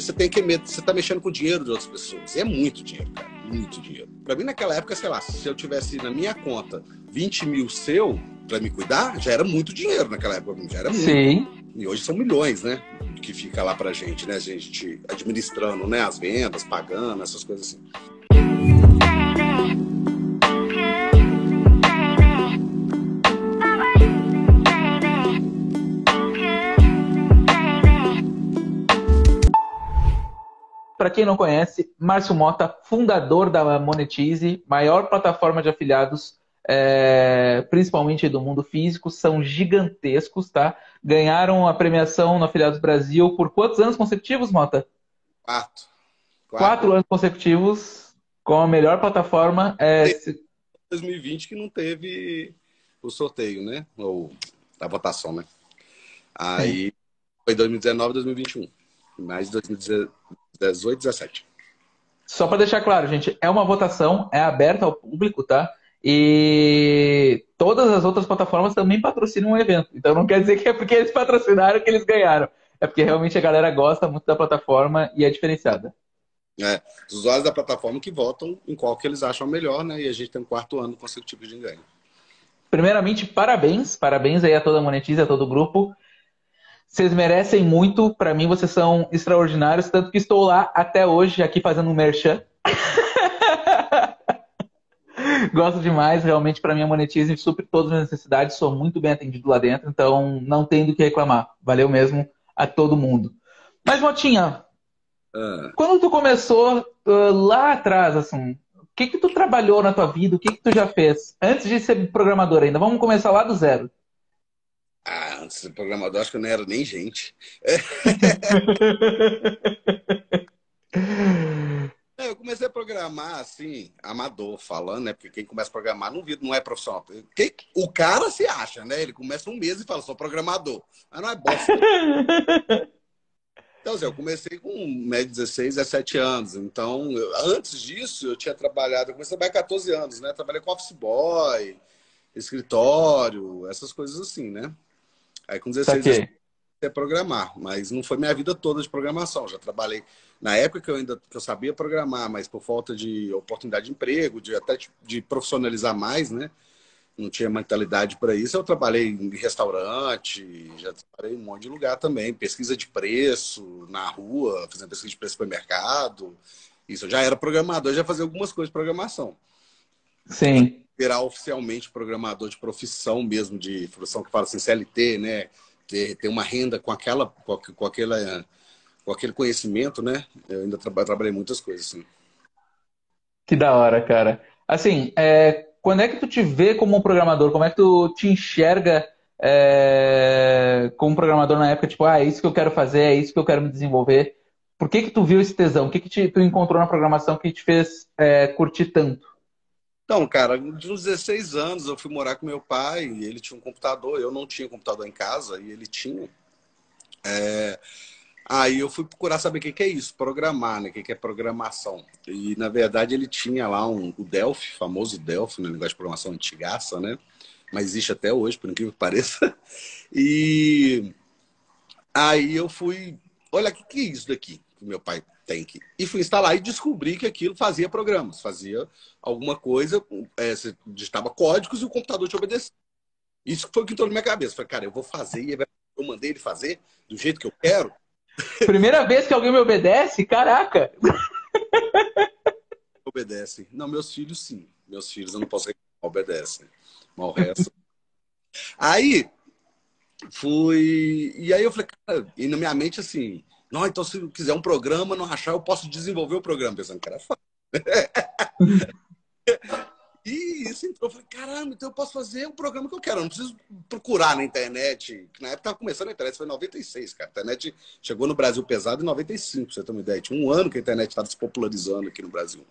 Porque você tem que você tá mexendo com o dinheiro de outras pessoas. E é muito dinheiro, cara. Muito dinheiro. Pra mim, naquela época, sei lá, se eu tivesse na minha conta 20 mil seu para me cuidar, já era muito dinheiro naquela época. Já era muito. Sim. E hoje são milhões, né? Que fica lá pra gente, né? A gente administrando, né? As vendas, pagando, essas coisas assim. Para quem não conhece, Márcio Mota, fundador da Monetize, maior plataforma de afiliados, é, principalmente do mundo físico, são gigantescos, tá? Ganharam a premiação no Afiliados Brasil por quantos anos consecutivos, Mota? Quatro. Quatro, Quatro anos consecutivos com a melhor plataforma. É... 2020 que não teve o sorteio, né? Ou a votação, né? Aí Sim. foi 2019, 2021. Mais 2019. 18, 17. Só para deixar claro, gente, é uma votação, é aberta ao público, tá? E todas as outras plataformas também patrocinam o evento. Então não quer dizer que é porque eles patrocinaram que eles ganharam. É porque realmente a galera gosta muito da plataforma e é diferenciada. É, os usuários da plataforma que votam em qual que eles acham melhor, né? E a gente tem um quarto ano consecutivo de ganho. Primeiramente, parabéns. Parabéns aí a toda a Monetize, a todo o grupo. Vocês merecem muito. Para mim, vocês são extraordinários. Tanto que estou lá até hoje, aqui fazendo um merchan. Gosto demais. Realmente, para mim, a Monetize supre todas as necessidades. Sou muito bem atendido lá dentro. Então, não tem do que reclamar. Valeu mesmo a todo mundo. Mas, Motinha, uh. quando tu começou uh, lá atrás, assim, o que que tu trabalhou na tua vida? O que que tu já fez? Antes de ser programador ainda. Vamos começar lá do zero. Antes ser programador, acho que eu não era nem gente. É. eu comecei a programar assim, amador, falando, né? Porque quem começa a programar não, não é profissional. Quem, o cara se acha, né? Ele começa um mês e fala, sou programador. Mas não é bosta. Então, assim, eu comecei com média 16, 17 anos. Então, eu, antes disso, eu tinha trabalhado, eu comecei a trabalhar 14 anos, né? Trabalhei com office boy, escritório, essas coisas assim, né? Aí com 16 anos a programar, mas não foi minha vida toda de programação. Já trabalhei na época que eu ainda que eu sabia programar, mas por falta de oportunidade de emprego, de até de profissionalizar mais, né? Não tinha mentalidade para isso. Eu trabalhei em restaurante, já trabalhei em um monte de lugar também, pesquisa de preço na rua, fazendo pesquisa de preço no supermercado. Isso, eu já era programador, já fazia algumas coisas de programação. Sim virar oficialmente programador de profissão mesmo, de profissão que fala assim, CLT, né? Ter, ter uma renda com aquela, com, com, aquela, com aquele conhecimento, né? Eu ainda tra trabalhei muitas coisas, assim. Que da hora, cara. Assim, é, quando é que tu te vê como um programador? Como é que tu te enxerga é, como programador na época? Tipo, ah, é isso que eu quero fazer, é isso que eu quero me desenvolver. Por que que tu viu esse tesão? O que que te, tu encontrou na programação que te fez é, curtir tanto? Então, cara, de uns 16 anos eu fui morar com meu pai e ele tinha um computador, eu não tinha computador em casa e ele tinha. É... Aí eu fui procurar saber o que é isso, programar, né? O que é programação. E, na verdade, ele tinha lá um, o Delphi, famoso Delphi, né? Negócio de programação antigaça, né? Mas existe até hoje, por incrível que pareça. E aí eu fui, olha, o que, que é isso daqui? Que meu pai tem que. E fui instalar e descobri que aquilo fazia programas, fazia alguma coisa, é, você digitava códigos e o computador te obedecia. Isso foi o que entrou na minha cabeça. Falei, cara, eu vou fazer e eu mandei ele fazer do jeito que eu quero. Primeira vez que alguém me obedece? Caraca! Obedece. Não, meus filhos sim. Meus filhos eu não posso reclamar, obedecem. Mal resto. aí, fui. E aí eu falei, cara, e na minha mente assim, não, então se quiser um programa, não achar, eu posso desenvolver o programa. Pensando, cara, é fácil. e isso entrou. Eu falei, caramba, então eu posso fazer o programa que eu quero. Eu não preciso procurar na internet. Que na época estava começando a internet, foi em 96, cara. A internet chegou no Brasil pesado em 95, pra você ter uma ideia. Tinha um ano que a internet estava se popularizando aqui no Brasil.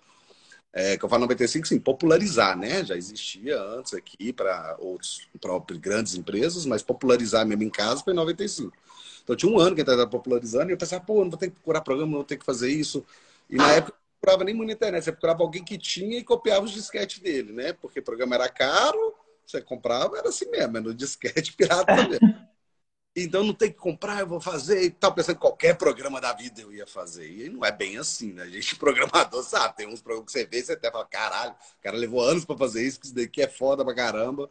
É, que eu falo 95, sim, popularizar, né? Já existia antes aqui para outros próprios grandes empresas, mas popularizar mesmo em casa foi em 95. Então tinha um ano que estava popularizando e eu pensava, pô, não vou ter que procurar programa, não vou ter que fazer isso. E na época não procurava nem muito na internet, você procurava alguém que tinha e copiava os disquetes dele, né? Porque o programa era caro, você comprava, era assim mesmo, era no disquete pirata mesmo. então não tem que comprar, eu vou fazer e tal, pensando que qualquer programa da vida eu ia fazer. E não é bem assim, né? A gente, programador, sabe, tem uns programas que você vê e você até fala, caralho, o cara levou anos para fazer isso, que isso daqui é foda pra caramba.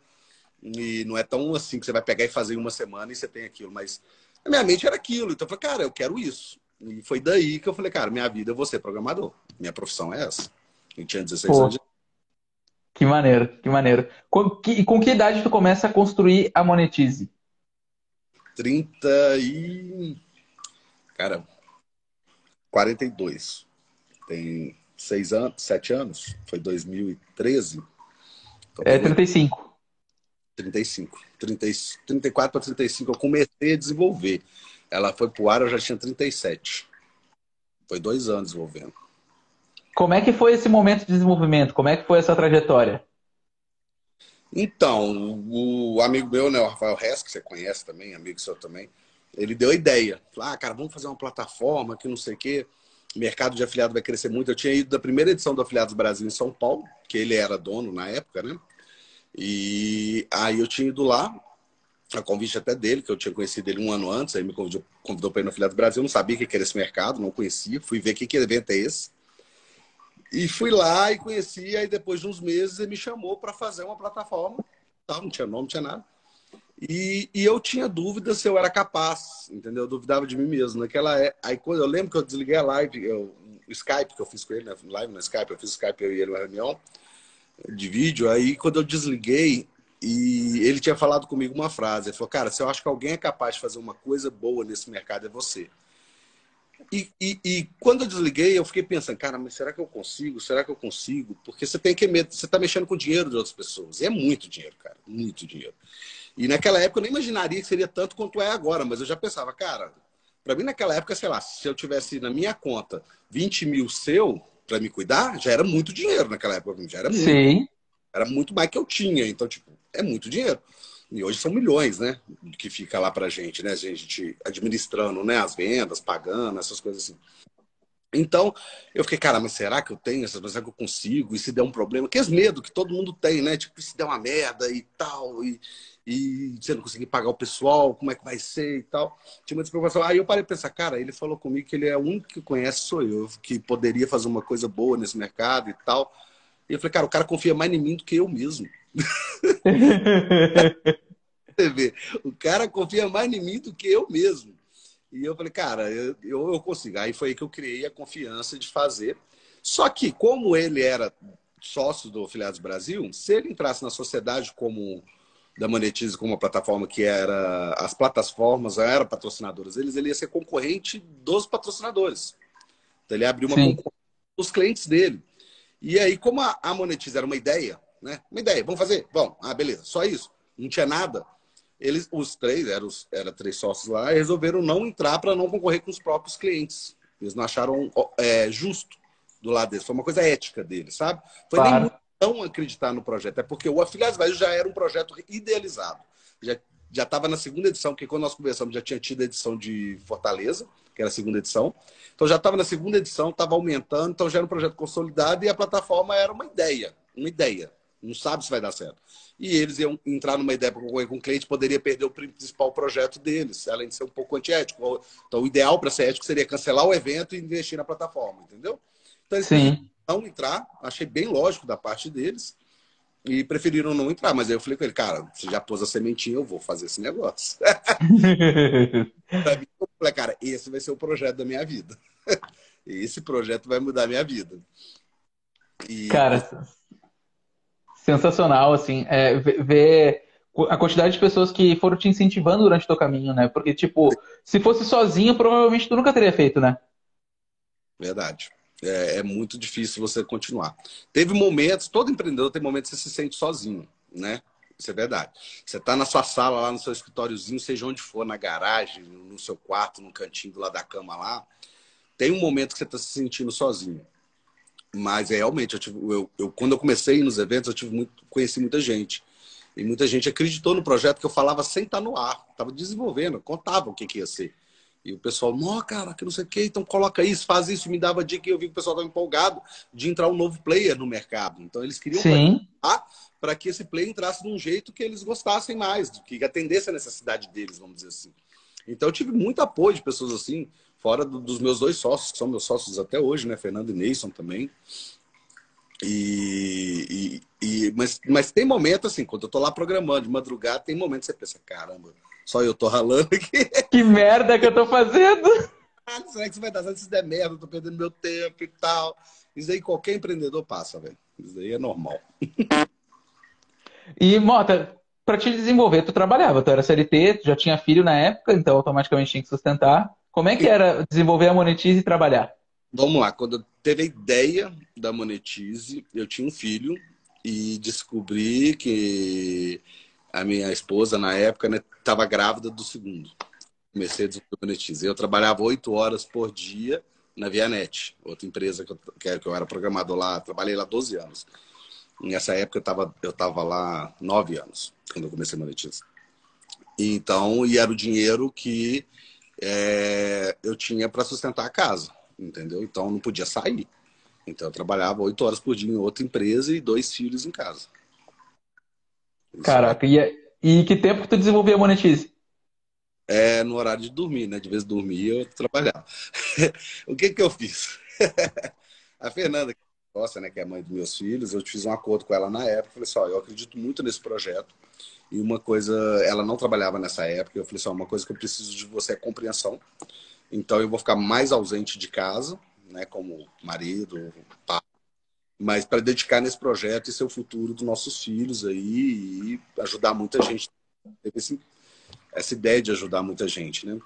E não é tão assim que você vai pegar e fazer em uma semana e você tem aquilo. Mas a minha mente era aquilo. Então eu falei, cara, eu quero isso. E foi daí que eu falei, cara, minha vida eu vou ser programador. Minha profissão é essa. Eu tinha 16 Pô, anos. Que maneiro, que maneiro. Com que, com que idade tu começa a construir a Monetize? 30 e. Cara, 42. Tem seis anos, sete anos. Foi 2013. Então, é 35. 35. 30, 34 para 35 eu comecei a desenvolver. Ela foi pro ar, eu já tinha 37. Foi dois anos desenvolvendo. Como é que foi esse momento de desenvolvimento? Como é que foi essa trajetória? Então, o amigo meu, né, o Rafael Hess, que você conhece também, amigo seu também, ele deu a ideia. Falou, ah, cara, vamos fazer uma plataforma que não sei o quê. O mercado de afiliado vai crescer muito. Eu tinha ido da primeira edição do Afiliados Brasil em São Paulo, que ele era dono na época, né? E aí eu tinha ido lá, a convite até dele, que eu tinha conhecido ele um ano antes, aí me convidou, convidou para ir no Afiliados Brasil. Não sabia o que era esse mercado, não conhecia. Fui ver que, que evento é esse. E fui lá e conheci, aí depois de uns meses ele me chamou para fazer uma plataforma, não tinha nome, não tinha nada. E, e, eu tinha dúvida se eu era capaz, entendeu? Eu duvidava de mim mesmo. Naquela é... aí quando eu lembro que eu desliguei a live, eu, o Skype que eu fiz com ele, né? live no Skype, eu fiz Skype eu e ele uma reunião de vídeo. Aí quando eu desliguei e ele tinha falado comigo uma frase, ele falou: "Cara, se eu acho que alguém é capaz de fazer uma coisa boa nesse mercado é você". E, e, e, quando eu desliguei, eu fiquei pensando, cara, mas será que eu consigo? Será que eu consigo? Porque você tem que medo, você está mexendo com o dinheiro de outras pessoas. E é muito dinheiro, cara, muito dinheiro. E naquela época eu nem imaginaria que seria tanto quanto é agora, mas eu já pensava, cara, para mim naquela época, sei lá, se eu tivesse na minha conta 20 mil seu para me cuidar, já era muito dinheiro naquela época, já era muito. Sim. Era muito mais que eu tinha, então, tipo, é muito dinheiro. E hoje são milhões, né? Que fica lá pra gente, né? A gente administrando né? as vendas, pagando, essas coisas assim. Então, eu fiquei, cara, mas será que eu tenho será que eu consigo? E se der um problema? Que é medo que todo mundo tem, né? Tipo, se der uma merda e tal, e, e você não conseguir pagar o pessoal, como é que vai ser e tal. Tinha muita preocupação. Aí eu parei de pensar, cara, ele falou comigo que ele é o único que conhece, sou eu, que poderia fazer uma coisa boa nesse mercado e tal. E eu falei, cara, o cara confia mais em mim do que eu mesmo. Você vê, o cara confia mais em mim do que eu mesmo. E eu falei, cara, eu, eu consigo. Aí foi aí que eu criei a confiança de fazer. Só que, como ele era sócio do Filiados Brasil, se ele entrasse na sociedade como da Monetize como uma plataforma que era as plataformas eram patrocinadoras deles, ele ia ser concorrente dos patrocinadores. Então ele abriu uma Sim. concorrência dos clientes dele. E aí, como a, a Monetize era uma ideia, né? Uma ideia, vamos fazer? Bom, ah, beleza, só isso. Não tinha nada. Eles, os três, eram os, era três sócios lá, resolveram não entrar para não concorrer com os próprios clientes. Eles não acharam é, justo do lado deles. Foi uma coisa ética deles, sabe? Foi claro. nem não acreditar no projeto. É porque o Afiliados Brasil já era um projeto idealizado. Já já estava na segunda edição, porque quando nós conversamos já tinha tido a edição de Fortaleza, que era a segunda edição. Então já estava na segunda edição, estava aumentando, então já era um projeto consolidado e a plataforma era uma ideia, uma ideia não sabe se vai dar certo. E eles iam entrar numa ideia para concorrer com o cliente, poderia perder o principal projeto deles, além de ser um pouco antiético. Então, o ideal para ser ético seria cancelar o evento e investir na plataforma, entendeu? Então, eles Sim. Não entrar, achei bem lógico da parte deles, e preferiram não entrar. Mas aí eu falei com ele, cara, você já pôs a sementinha, eu vou fazer esse negócio. pra mim, eu falei, cara, esse vai ser o projeto da minha vida. esse projeto vai mudar a minha vida. E... Cara, sensacional, assim, é, ver a quantidade de pessoas que foram te incentivando durante o teu caminho, né? Porque, tipo, se fosse sozinho, provavelmente tu nunca teria feito, né? Verdade. É, é muito difícil você continuar. Teve momentos, todo empreendedor tem momentos que você se sente sozinho, né? Isso é verdade. Você está na sua sala, lá no seu escritóriozinho, seja onde for, na garagem, no seu quarto, no cantinho do lado da cama lá, tem um momento que você está se sentindo sozinho. Mas é, realmente, eu, tive, eu, eu, quando eu comecei nos eventos, eu tive muito, conheci muita gente. E muita gente acreditou no projeto que eu falava sem estar no ar. Estava desenvolvendo, contava o que, que ia ser. E o pessoal, não, cara, que não sei o quê, então coloca isso, faz isso, me dava dica e eu vi que o pessoal estava empolgado de entrar um novo player no mercado. Então eles queriam para que esse player entrasse de um jeito que eles gostassem mais, que atendesse a necessidade deles, vamos dizer assim. Então eu tive muito apoio de pessoas assim, fora do, dos meus dois sócios, que são meus sócios até hoje, né? Fernando e Neyson também. E, e, e, mas, mas tem momento assim, quando eu tô lá programando de madrugada, tem momento que você pensa, caramba, só eu tô ralando aqui. Que merda que eu tô fazendo! Ah, será que isso vai dar certo? Se der merda, eu tô perdendo meu tempo e tal. Isso aí qualquer empreendedor passa, velho. Isso aí é normal. E, Mota, para te desenvolver, tu trabalhava, tu era CLT, tu já tinha filho na época, então automaticamente tinha que sustentar. Como é que era desenvolver a Monetize e trabalhar? Vamos lá, quando eu teve a ideia da Monetize, eu tinha um filho e descobri que a minha esposa, na época, estava né, grávida do segundo. Comecei a desenvolver. Eu trabalhava oito horas por dia na Vianet, outra empresa que eu, que eu era programador lá, trabalhei lá 12 anos. Nessa época eu estava eu tava lá nove anos, quando eu comecei a monetizar. Então, e era o dinheiro que é, eu tinha para sustentar a casa, entendeu? Então, não podia sair. Então, eu trabalhava oito horas por dia em outra empresa e dois filhos em casa. Caraca, e, e que tempo que tu desenvolvia a Monetize? É no horário de dormir, né? De vez em dormir, eu trabalhava. o que que eu fiz? a Fernanda, nossa, né, que é mãe dos meus filhos, eu fiz um acordo com ela na época. Falei assim: ó, eu acredito muito nesse projeto. E uma coisa, ela não trabalhava nessa época. Eu falei assim: ó, uma coisa que eu preciso de você é compreensão. Então eu vou ficar mais ausente de casa, né, como marido, pai, mas para dedicar nesse projeto e ser o futuro dos nossos filhos aí e ajudar muita gente. Teve esse, essa ideia de ajudar muita gente, né?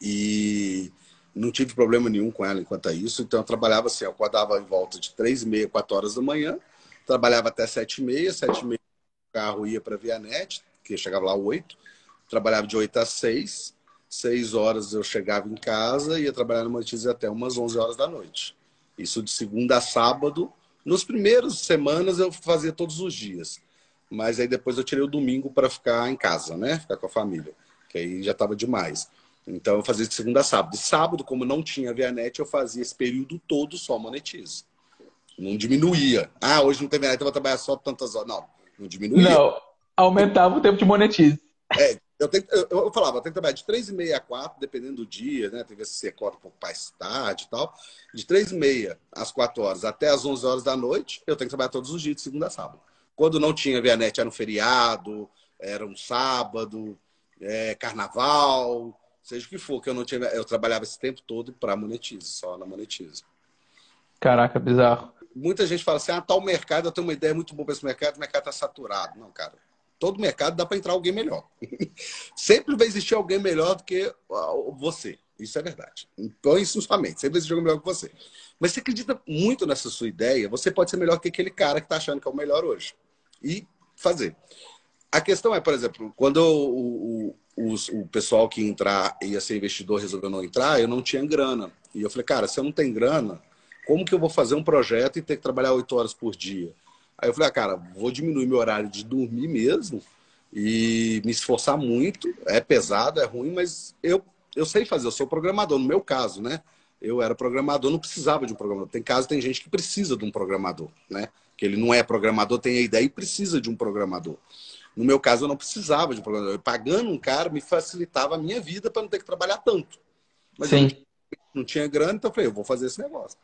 E não tive problema nenhum com ela enquanto a isso. Então, eu trabalhava assim, eu acordava em volta de três e meia, quatro horas da manhã, trabalhava até sete e meia, sete e meia o carro ia para a Vianet, que chegava lá oito, trabalhava de oito às seis, seis horas eu chegava em casa e ia trabalhar no Montiz até umas onze horas da noite. Isso de segunda a sábado. Nos primeiros semanas eu fazia todos os dias, mas aí depois eu tirei o domingo para ficar em casa, né? Ficar com a família, que aí já estava demais. Então eu fazia de segunda a sábado. E sábado, como não tinha Vianet, eu fazia esse período todo só monetize. Não diminuía. Ah, hoje não tem Vianet, eu vou trabalhar só tantas horas. Não, não diminuía. Não, aumentava o tempo de monetize. É, eu, tenho, eu, eu falava, eu tenho que trabalhar de 3 e meia a 4, dependendo do dia, né? Tem que você acorda um pouco mais tarde e tal. De 3 e meia às 4 horas até às 11 horas da noite, eu tenho que trabalhar todos os dias, de segunda a sábado. Quando não tinha Vianet, era um feriado, era um sábado, é, carnaval, seja o que for, que eu não tinha. Eu trabalhava esse tempo todo para monetize, só na monetize. Caraca, bizarro. Muita gente fala assim: ah, tal mercado, eu tenho uma ideia muito boa para esse mercado, o mercado está saturado. Não, cara. Todo mercado dá para entrar alguém melhor. sempre vai existir alguém melhor do que você. Isso é verdade. Põe isso na sua mente. Sempre vai existir alguém melhor que você. Mas você acredita muito nessa sua ideia, você pode ser melhor que aquele cara que está achando que é o melhor hoje. E fazer. A questão é, por exemplo, quando o, os, o pessoal que entrar ia ser investidor resolveu não entrar, eu não tinha grana. E eu falei, cara, se eu não tenho grana, como que eu vou fazer um projeto e ter que trabalhar oito horas por dia? Aí eu falei, ah, cara, vou diminuir meu horário de dormir mesmo e me esforçar muito. É pesado, é ruim, mas eu, eu sei fazer, eu sou programador, no meu caso, né? Eu era programador, não precisava de um programador. Tem caso, tem gente que precisa de um programador, né? Que ele não é programador, tem a ideia e precisa de um programador. No meu caso, eu não precisava de um programador. Pagando um cara me facilitava a minha vida para não ter que trabalhar tanto. Mas Sim. eu não tinha grana, então eu falei, eu vou fazer esse negócio.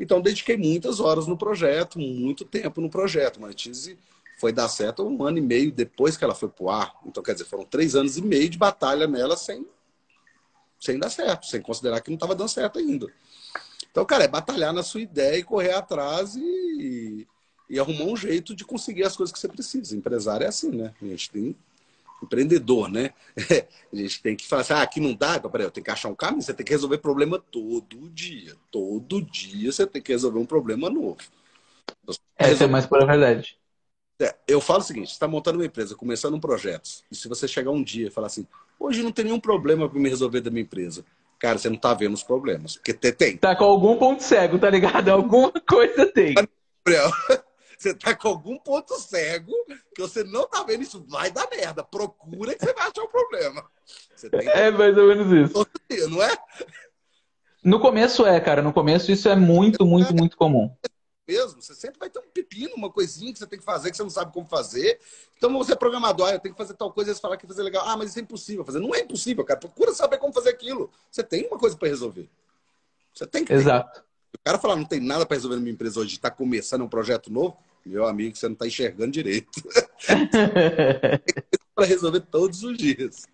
Então, dediquei muitas horas no projeto, muito tempo no projeto. Monetize foi dar certo um ano e meio depois que ela foi pro ar. Então, quer dizer, foram três anos e meio de batalha nela sem, sem dar certo, sem considerar que não estava dando certo ainda. Então, cara, é batalhar na sua ideia e correr atrás e, e arrumar um jeito de conseguir as coisas que você precisa. Empresário é assim, né? A gente tem empreendedor, né? A gente tem que falar assim, ah, aqui não dá, então, peraí, eu tenho que achar um caminho, você tem que resolver problema todo dia. Todo dia você tem que resolver um problema novo. Essa é mais pura verdade. É, eu falo o seguinte, você está montando uma empresa, começando um projeto, e se você chegar um dia e falar assim, hoje não tem nenhum problema para me resolver da minha empresa, cara, você não está vendo os problemas. Porque tem. Tá com algum ponto cego, tá ligado? Alguma coisa tem. Você tá com algum ponto cego que você não tá vendo isso, vai dar merda. Procura que você vai achar o problema. É mais ou menos isso. Não é? No começo é, cara. No começo isso é muito, muito, muito comum. mesmo. Você sempre vai ter um pepino, uma coisinha que você tem que fazer que você não sabe como fazer. Então você é programador, ah, eu tenho que fazer tal coisa, e você fala que fazer legal. Ah, mas isso é impossível fazer. Não é impossível, cara. Procura saber como fazer aquilo. Você tem uma coisa para resolver. Você tem que. Exato. O cara falar, não tem nada para resolver na minha empresa hoje, está começando um projeto novo, meu amigo, você não está enxergando direito. para resolver todos os dias.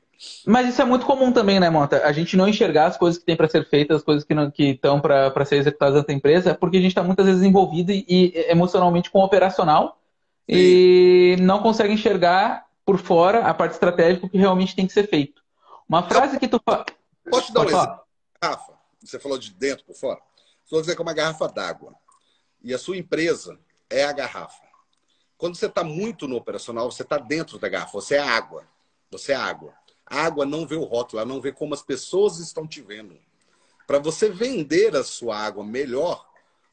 Mas isso é muito comum também, né, Monta? A gente não enxergar as coisas que tem para ser feitas, as coisas que estão para ser executadas dentro da empresa, porque a gente está muitas vezes envolvido e, e, emocionalmente com o operacional Sim. e não consegue enxergar por fora a parte estratégica que realmente tem que ser feito. Uma frase que tu fala. Posso te dar um exemplo? Garrafa. Você falou de dentro por fora. Vou dizer que é uma garrafa d'água. E a sua empresa é a garrafa. Quando você está muito no operacional, você está dentro da garrafa. Você é água. Você é água. A água não vê o rótulo, ela não vê como as pessoas estão te vendo. Para você vender a sua água melhor,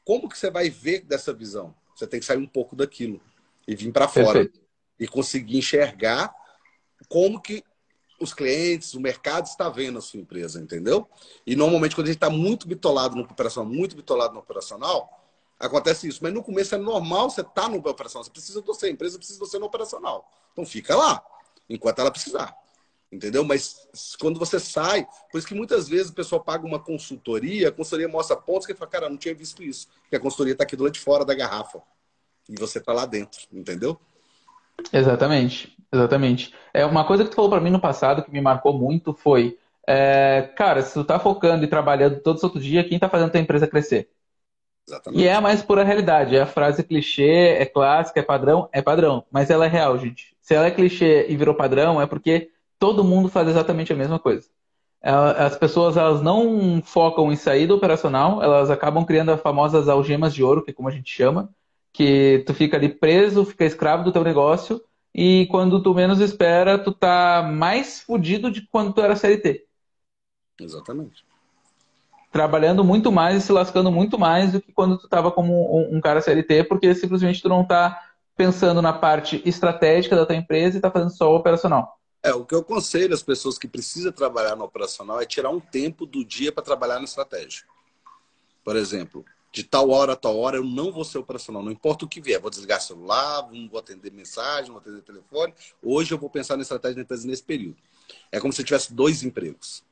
como que você vai ver dessa visão? Você tem que sair um pouco daquilo e vir para fora Perfeito. e conseguir enxergar como que os clientes, o mercado está vendo a sua empresa, entendeu? E normalmente quando a gente está muito bitolado no operacional, muito bitolado no operacional, acontece isso. Mas no começo é normal você estar tá no operacional. Você precisa você, a empresa precisa você no operacional. Então fica lá, enquanto ela precisar entendeu? Mas quando você sai, por isso que muitas vezes o pessoal paga uma consultoria, a consultoria mostra pontos que fala, cara, não tinha visto isso, porque a consultoria está aqui do lado de fora da garrafa e você está lá dentro, entendeu? Exatamente, exatamente. É uma coisa que tu falou para mim no passado que me marcou muito foi, é, cara, se tu tá focando e trabalhando todo santo dia, quem tá fazendo a tua empresa crescer? Exatamente. E é a mais pura realidade. É a frase clichê, é clássica, é padrão, é padrão. Mas ela é real, gente. Se ela é clichê e virou padrão, é porque todo mundo faz exatamente a mesma coisa. As pessoas elas não focam em saída operacional, elas acabam criando as famosas algemas de ouro, que é como a gente chama, que tu fica ali preso, fica escravo do teu negócio e quando tu menos espera, tu tá mais fudido de quando tu era CLT. Exatamente. Trabalhando muito mais e se lascando muito mais do que quando tu tava como um cara CLT, porque simplesmente tu não tá pensando na parte estratégica da tua empresa e tá fazendo só o operacional. É, o que eu aconselho as pessoas que precisam trabalhar no operacional é tirar um tempo do dia para trabalhar na estratégia. Por exemplo, de tal hora a tal hora eu não vou ser operacional, não importa o que vier. Vou desligar celular, vou atender mensagem, vou atender telefone. Hoje eu vou pensar na estratégia da empresa nesse período. É como se tivesse dois empregos.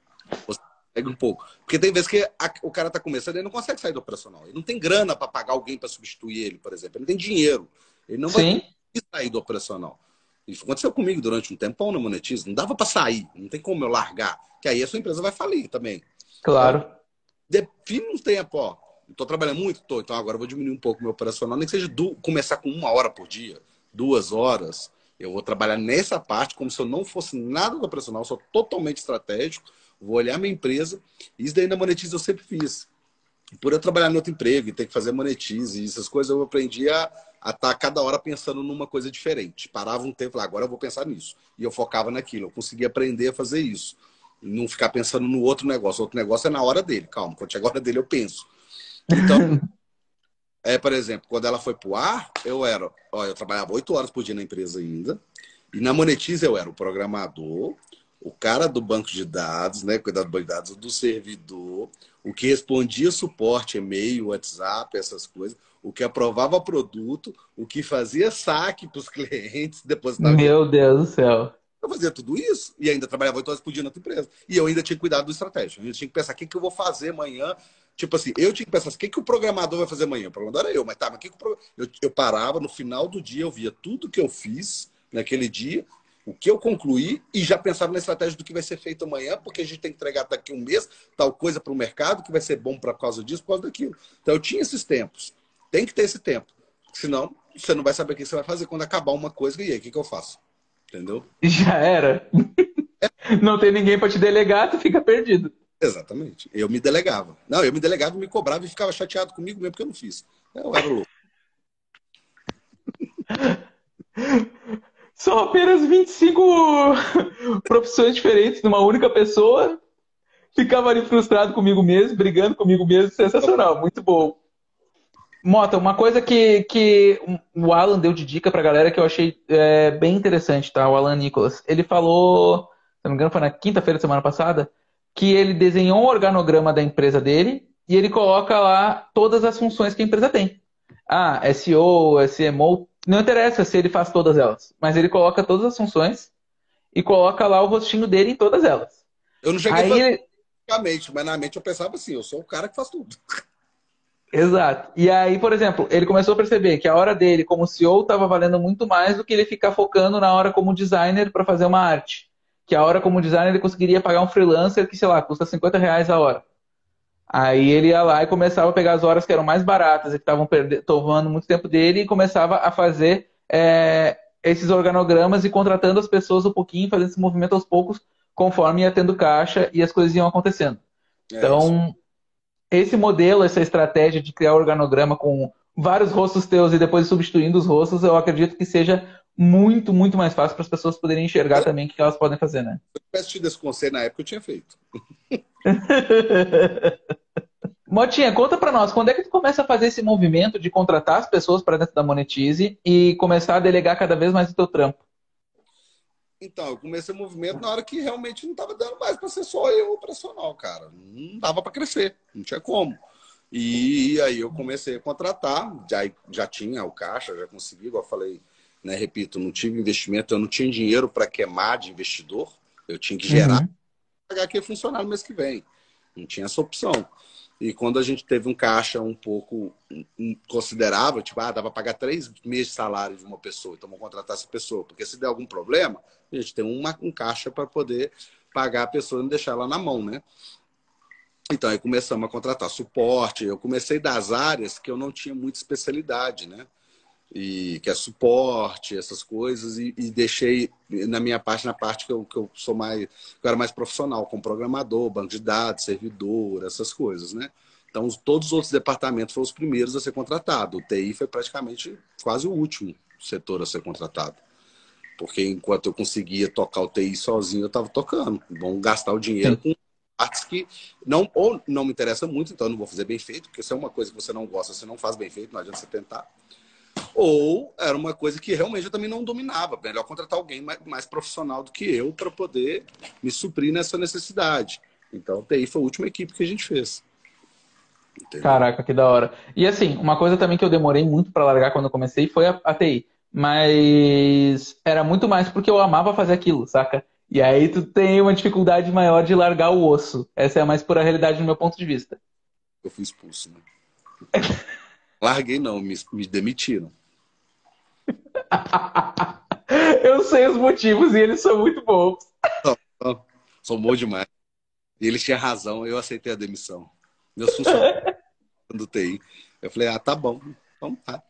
Você pega um pouco. Porque tem vezes que a, o cara está começando e ele não consegue sair do operacional. Ele não tem grana para pagar alguém para substituir ele, por exemplo. Ele não tem dinheiro. Ele não vai Sim. sair do operacional. Isso aconteceu comigo durante um tempão na Monetize. Não dava para sair, não tem como eu largar. Que aí a sua empresa vai falir também. Claro. Então, define um tempo, ó. Estou trabalhando muito? Tô, então agora eu vou diminuir um pouco o meu operacional, nem que seja do, começar com uma hora por dia, duas horas. Eu vou trabalhar nessa parte como se eu não fosse nada do operacional, sou totalmente estratégico. Vou olhar minha empresa. Isso daí na Monetize eu sempre fiz. Por eu trabalhar em outro emprego e ter que fazer Monetize e essas coisas, eu aprendi a a estar tá cada hora pensando numa coisa diferente. Parava um tempo e falava, agora eu vou pensar nisso. E eu focava naquilo. Eu conseguia aprender a fazer isso. E não ficar pensando no outro negócio. O outro negócio é na hora dele. Calma, quando chega a hora dele, eu penso. Então, é, por exemplo, quando ela foi pro ar, eu era. Ó, eu trabalhava oito horas por dia na empresa ainda. E na Monetize eu era o programador, o cara do banco de dados, né? Cuidar do banco de dados, do servidor, o que respondia suporte, e-mail, WhatsApp, essas coisas o que aprovava produto, o que fazia saque para os clientes, depositava. Meu Deus do céu. Eu fazia tudo isso e ainda trabalhava oito horas por dia na outra empresa. E eu ainda tinha cuidar do estratégia. Eu ainda tinha que pensar o que, que eu vou fazer amanhã. Tipo assim, eu tinha que pensar o que, que o programador vai fazer amanhã. O programador era eu, mas tá, mas o que, que o eu, eu parava, no final do dia, eu via tudo que eu fiz naquele dia, o que eu concluí e já pensava na estratégia do que vai ser feito amanhã, porque a gente tem que entregar daqui um mês tal coisa para o mercado que vai ser bom por causa disso, por causa daquilo. Então eu tinha esses tempos. Tem que ter esse tempo. Senão, você não vai saber o que você vai fazer quando acabar uma coisa. E aí, o que, que eu faço? Entendeu? Já era. É. Não tem ninguém para te delegar, tu fica perdido. Exatamente. Eu me delegava. Não, eu me delegava, me cobrava e ficava chateado comigo mesmo porque eu não fiz. Eu era louco. São apenas 25 profissões diferentes numa única pessoa. Ficava ali frustrado comigo mesmo, brigando comigo mesmo. Sensacional, muito bom. Mota, uma coisa que, que o Alan deu de dica pra galera que eu achei é, bem interessante, tá? O Alan Nicholas. Ele falou, se não me engano, foi na quinta-feira da semana passada, que ele desenhou um organograma da empresa dele e ele coloca lá todas as funções que a empresa tem. ah, SEO, SMO, não interessa se ele faz todas elas, mas ele coloca todas as funções e coloca lá o rostinho dele em todas elas. Eu não cheguei Aí, a fazer mas na mente eu pensava assim, eu sou o cara que faz tudo. Exato. E aí, por exemplo, ele começou a perceber que a hora dele como CEO estava valendo muito mais do que ele ficar focando na hora como designer para fazer uma arte. Que a hora como designer ele conseguiria pagar um freelancer que, sei lá, custa 50 reais a hora. Aí ele ia lá e começava a pegar as horas que eram mais baratas e que estavam tomando muito tempo dele e começava a fazer é, esses organogramas e contratando as pessoas um pouquinho, fazendo esse movimento aos poucos, conforme ia tendo caixa e as coisas iam acontecendo. É então, isso esse modelo, essa estratégia de criar organograma com vários rostos teus e depois substituindo os rostos, eu acredito que seja muito, muito mais fácil para as pessoas poderem enxergar eu, também o que elas podem fazer, né? Se eu tivesse tido esse conselho na época, eu tinha feito. Motinha, conta para nós, quando é que tu começa a fazer esse movimento de contratar as pessoas para dentro da Monetize e começar a delegar cada vez mais o teu trampo? Então, eu comecei o movimento na hora que realmente não estava dando mais para ser só eu operacional, cara. Não dava para crescer, não tinha como. E aí eu comecei a contratar, já, já tinha o caixa, já consegui, igual eu falei, né, repito, não tive investimento, eu não tinha dinheiro para queimar de investidor, eu tinha que gerar, uhum. pagar aquele funcionário no mês que vem. Não tinha essa opção. E quando a gente teve um caixa um pouco considerável, tipo, ah, dava para pagar três meses de salário de uma pessoa, então vamos contratar essa pessoa. Porque se der algum problema, a gente tem uma, um caixa para poder pagar a pessoa e não deixar ela na mão, né? Então aí começamos a contratar suporte. Eu comecei das áreas que eu não tinha muita especialidade, né? E que é suporte, essas coisas, e, e deixei na minha parte, na parte que eu, que eu sou mais, que eu era mais profissional, como programador, banco de dados, servidor, essas coisas, né? Então, todos os outros departamentos foram os primeiros a ser contratados. O TI foi praticamente quase o último setor a ser contratado. Porque enquanto eu conseguia tocar o TI sozinho, eu estava tocando. Vamos gastar o dinheiro com partes que não, ou não me interessa muito, então eu não vou fazer bem feito, porque se é uma coisa que você não gosta, você não faz bem feito, não adianta você tentar. Ou era uma coisa que realmente eu também não dominava. Melhor contratar alguém mais, mais profissional do que eu para poder me suprir nessa necessidade. Então, o TI foi a última equipe que a gente fez. Entendeu? Caraca, que da hora. E assim, uma coisa também que eu demorei muito para largar quando eu comecei foi a, a TI. Mas era muito mais porque eu amava fazer aquilo, saca? E aí tu tem uma dificuldade maior de largar o osso. Essa é a mais pura realidade do meu ponto de vista. Eu fui expulso, né? Larguei não, me, me demitiram. eu sei os motivos e eles são muito bons. São bons demais. E eles tinham razão, eu aceitei a demissão. Meus funcionários do TI. Eu falei, ah, tá bom, vamos lá.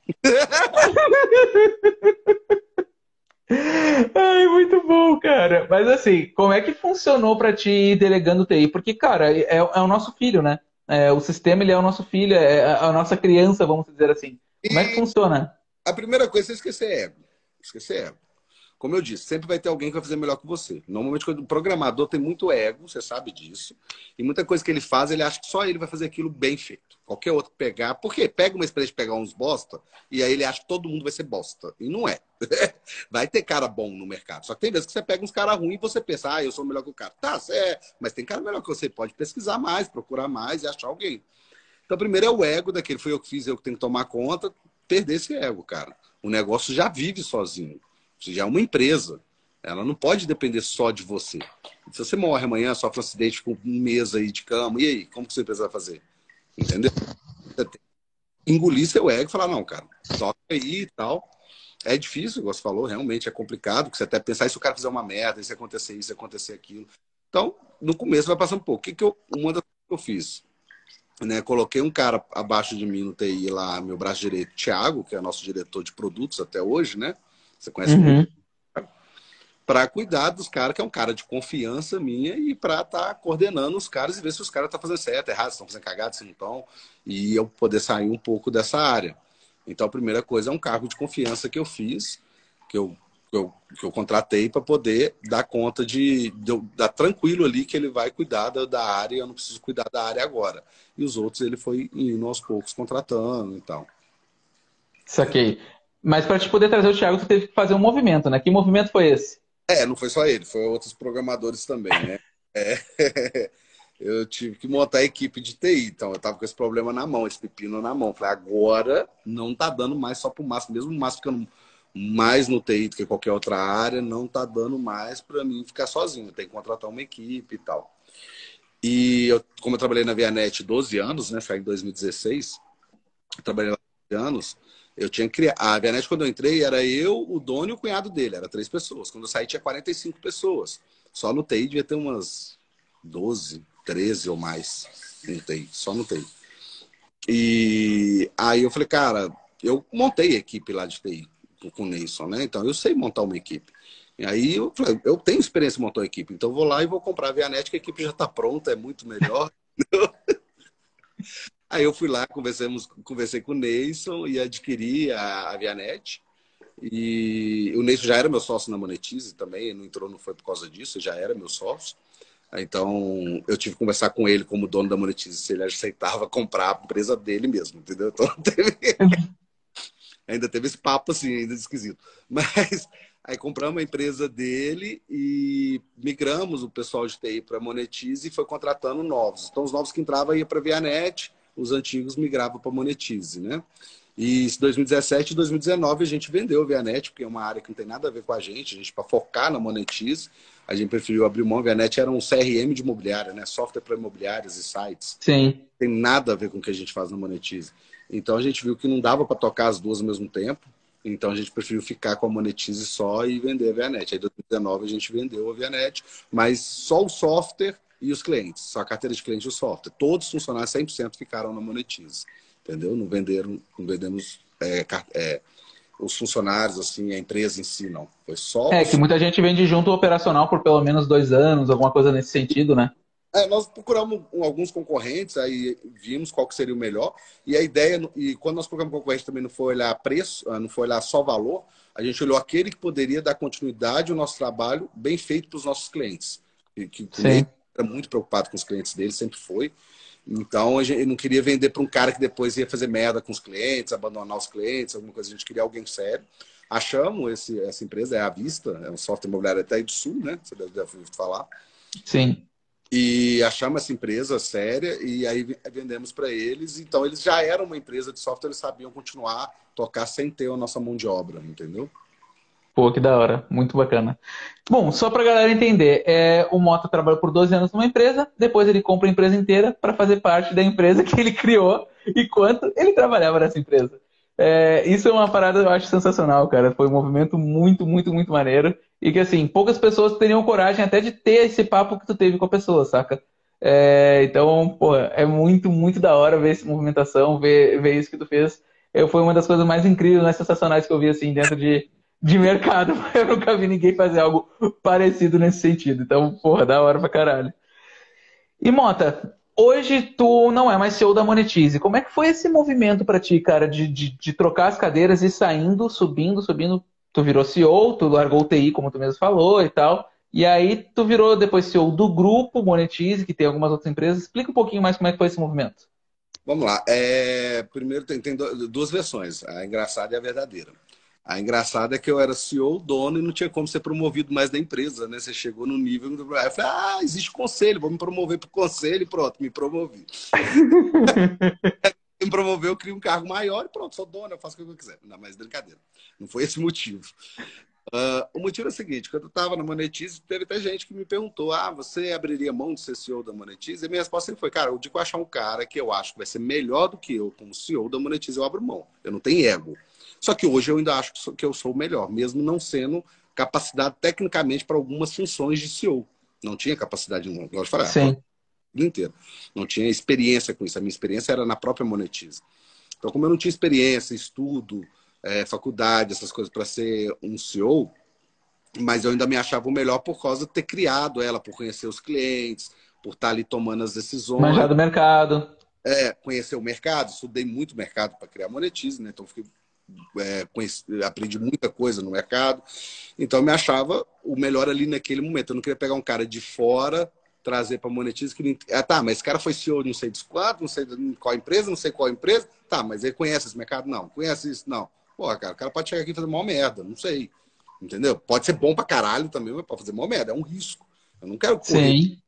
Ai, muito bom, cara. Mas assim, como é que funcionou para ti delegando TI? Porque, cara, é, é, o nosso filho, né? É, o sistema ele é o nosso filho, é a nossa criança, vamos dizer assim. Como é que funciona? A primeira coisa é esquecer ego. Esquecer ego. Como eu disse, sempre vai ter alguém que vai fazer melhor que você. Normalmente, quando o programador tem muito ego, você sabe disso, e muita coisa que ele faz, ele acha que só ele vai fazer aquilo bem feito. Qualquer outro pegar. Por quê? Pega uma experiência de pegar uns bosta, e aí ele acha que todo mundo vai ser bosta. E não é. vai ter cara bom no mercado. Só que tem vezes que você pega uns caras ruins e você pensa, ah, eu sou melhor que o cara. Tá, é, mas tem cara melhor que você. Pode pesquisar mais, procurar mais e achar alguém. Então, primeiro é o ego daquele, foi eu que fiz, eu que tenho que tomar conta, perder esse ego, cara. O negócio já vive sozinho. Você já é uma empresa. Ela não pode depender só de você. Se você morre amanhã, sofre um acidente com um mês aí de cama, e aí? Como que empresa vai fazer? Entendeu? Engolir seu ego e falar, não, cara, toca aí e tal. É difícil, você falou, realmente é complicado, porque você até pensar, e se o cara fizer uma merda, se acontecer isso, se acontecer aquilo. Então, no começo vai passar um pouco. O que, que eu, uma das coisas que eu fiz? Né, coloquei um cara abaixo de mim no TI lá, meu braço direito, Thiago, que é nosso diretor de produtos até hoje, né? Você conhece uhum. muito. Para cuidar dos caras, que é um cara de confiança minha, e para estar tá coordenando os caras e ver se os caras estão tá fazendo certo, errado, se estão fazendo cagada, se não estão, e eu poder sair um pouco dessa área. Então, a primeira coisa é um cargo de confiança que eu fiz, que eu, eu, que eu contratei para poder dar conta de, de, dar tranquilo ali que ele vai cuidar da, da área, eu não preciso cuidar da área agora. E os outros ele foi indo aos poucos contratando e tal. Saquei. Mas para te poder trazer o Thiago, tu teve que fazer um movimento, né? Que movimento foi esse? É, não foi só ele, foi outros programadores também, né? É, eu tive que montar a equipe de TI. Então, eu estava com esse problema na mão, esse pepino na mão. Falei, agora não está dando mais só para o Márcio. Mesmo o Márcio ficando mais no TI do que qualquer outra área, não está dando mais para mim ficar sozinho. Tenho que contratar uma equipe e tal. E eu, como eu trabalhei na Vianet 12 anos, né? Saí em 2016. Eu trabalhei lá 12 anos. Eu tinha criar. A Vianet, quando eu entrei, era eu, o dono e o cunhado dele. Era três pessoas. Quando eu saí, tinha 45 pessoas. Só no TI devia ter umas 12, 13 ou mais no TI, só no TI. E aí eu falei, cara, eu montei a equipe lá de TI com o Neyson, né? Então eu sei montar uma equipe. E aí eu eu tenho experiência em montar uma equipe, então vou lá e vou comprar a Vianet, que a equipe já está pronta, é muito melhor. aí eu fui lá, conversamos, conversei com o Neyson e adquiri a, a. E o Neyson já era meu sócio na Monetize também, não entrou, não foi por causa disso, já era meu sócio. Então, eu tive que conversar com ele como dono da Monetize, se ele aceitava comprar a empresa dele mesmo, entendeu? Então, teve... ainda teve esse papo assim, ainda esquisito. Mas aí compramos a empresa dele e migramos o pessoal de TI para a Monetize e foi contratando novos. Então, os novos que entravam ia para a Vianet, os antigos migravam para a Monetize, né? E em 2017 e 2019 a gente vendeu a Vianet, porque é uma área que não tem nada a ver com a gente, a gente para focar na Monetize, a gente preferiu abrir mão. A Vianet era um CRM de imobiliária, né? Software para imobiliárias e sites. Sim. Não tem nada a ver com o que a gente faz na Monetize. Então a gente viu que não dava para tocar as duas ao mesmo tempo. Então a gente preferiu ficar com a Monetize só e vender a Vianet. Aí em 2019 a gente vendeu a Vianet, mas só o software e os clientes, só a carteira de cliente e o software. Todos os funcionários 100% ficaram na Monetize entendeu? Não venderam, não vendemos é, é, os funcionários, assim, a empresa em si, não. Foi só. É, que muita gente vende junto operacional por pelo menos dois anos, alguma coisa nesse sentido, né? É, nós procuramos alguns concorrentes, aí vimos qual que seria o melhor. E a ideia, e quando nós procuramos concorrente também não foi olhar preço, ah, não foi olhar só valor, a gente olhou aquele que poderia dar continuidade ao nosso trabalho bem feito para os nossos clientes. Que, que era muito preocupado com os clientes dele, sempre foi. Então, a gente não queria vender para um cara que depois ia fazer merda com os clientes, abandonar os clientes, alguma coisa. A gente queria alguém sério. Achamos esse, essa empresa, é a Vista, é um software imobiliário até aí do Sul, né? Você deve, deve falar. Sim. E achamos essa empresa séria e aí vendemos para eles. Então, eles já eram uma empresa de software, eles sabiam continuar, tocar sem ter a nossa mão de obra, entendeu? Pô, que da hora, muito bacana. Bom, só para galera entender, é, o Mota trabalha por 12 anos numa empresa, depois ele compra a empresa inteira para fazer parte da empresa que ele criou enquanto ele trabalhava nessa empresa. É, isso é uma parada eu acho sensacional, cara. Foi um movimento muito, muito, muito maneiro. E que, assim, poucas pessoas teriam coragem até de ter esse papo que tu teve com a pessoa, saca? É, então, pô, é muito, muito da hora ver essa movimentação, ver, ver isso que tu fez. Eu, foi uma das coisas mais incríveis, mais sensacionais que eu vi, assim, dentro de, de mercado. Eu nunca vi ninguém fazer algo parecido nesse sentido. Então, porra, da hora pra caralho. E Mota, hoje tu não é mais CEO da Monetize. Como é que foi esse movimento para ti, cara, de, de, de, trocar as cadeiras e saindo, subindo, subindo? Tu virou CEO, tu largou o TI, como tu mesmo falou e tal. E aí tu virou depois CEO do grupo Monetize, que tem algumas outras empresas. Explica um pouquinho mais como é que foi esse movimento. Vamos lá. É... Primeiro tem, tem duas versões, a engraçada e a verdadeira. A engraçada é que eu era CEO, dono, e não tinha como ser promovido mais da empresa, né? Você chegou no nível. Aí eu falei, ah, existe conselho, vou me promover para o conselho e pronto, me promovi. me promoveu, eu crio um cargo maior e pronto, sou dono, eu faço o que eu quiser. Não, mas brincadeira. Não foi esse motivo. Uh, o motivo é o seguinte: quando eu estava na Monetize, teve até gente que me perguntou: ah, você abriria mão de ser CEO da Monetize? E minha resposta foi: cara, eu digo achar um cara que eu acho que vai ser melhor do que eu como CEO da Monetize, eu abro mão. Eu não tenho ego. Só que hoje eu ainda acho que eu sou o melhor, mesmo não sendo capacitado tecnicamente para algumas funções de CEO. Não tinha capacidade, não. Gosto de falar. Sim. Inteiro. Não tinha experiência com isso. A minha experiência era na própria Monetize. Então, como eu não tinha experiência, estudo, é, faculdade, essas coisas para ser um CEO, mas eu ainda me achava o melhor por causa de ter criado ela, por conhecer os clientes, por estar ali tomando as decisões. Manjar do mercado. É, conhecer o mercado, estudei muito mercado para criar Monetize, né? Então fiquei é, conheci, aprendi muita coisa no mercado. Então, eu me achava o melhor ali naquele momento. Eu não queria pegar um cara de fora, trazer para monetiza. Que ah, tá, mas esse cara foi CEO não sei de quanto, não sei qual empresa, não sei qual empresa. Tá, mas ele conhece esse mercado? Não. Conhece isso? Não. Porra, cara, o cara pode chegar aqui e fazer mal merda, não sei. Entendeu? Pode ser bom pra caralho também, mas pode fazer mal merda. É um risco. Eu não quero correr. Sim.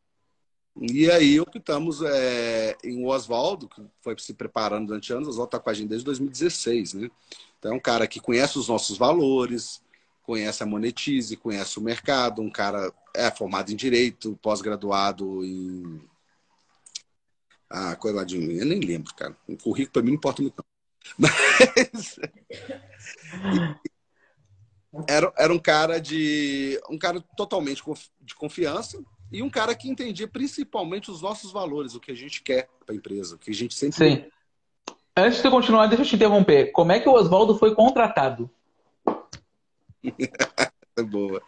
E aí optamos é, em Oswaldo, que foi se preparando durante anos, o Oswaldo está com a gente desde 2016, né? Então é um cara que conhece os nossos valores, conhece a Monetize, conhece o mercado, um cara é formado em Direito, pós-graduado em... Ah, coisa lá de... Eu nem lembro, cara. O currículo para mim não importa muito. Não. Mas... era, era um cara de... Um cara totalmente de confiança, e um cara que entendia principalmente os nossos valores, o que a gente quer para a empresa, o que a gente sempre. Sim. Antes de continuar, deixa eu te interromper. Como é que o Oswaldo foi contratado? Boa.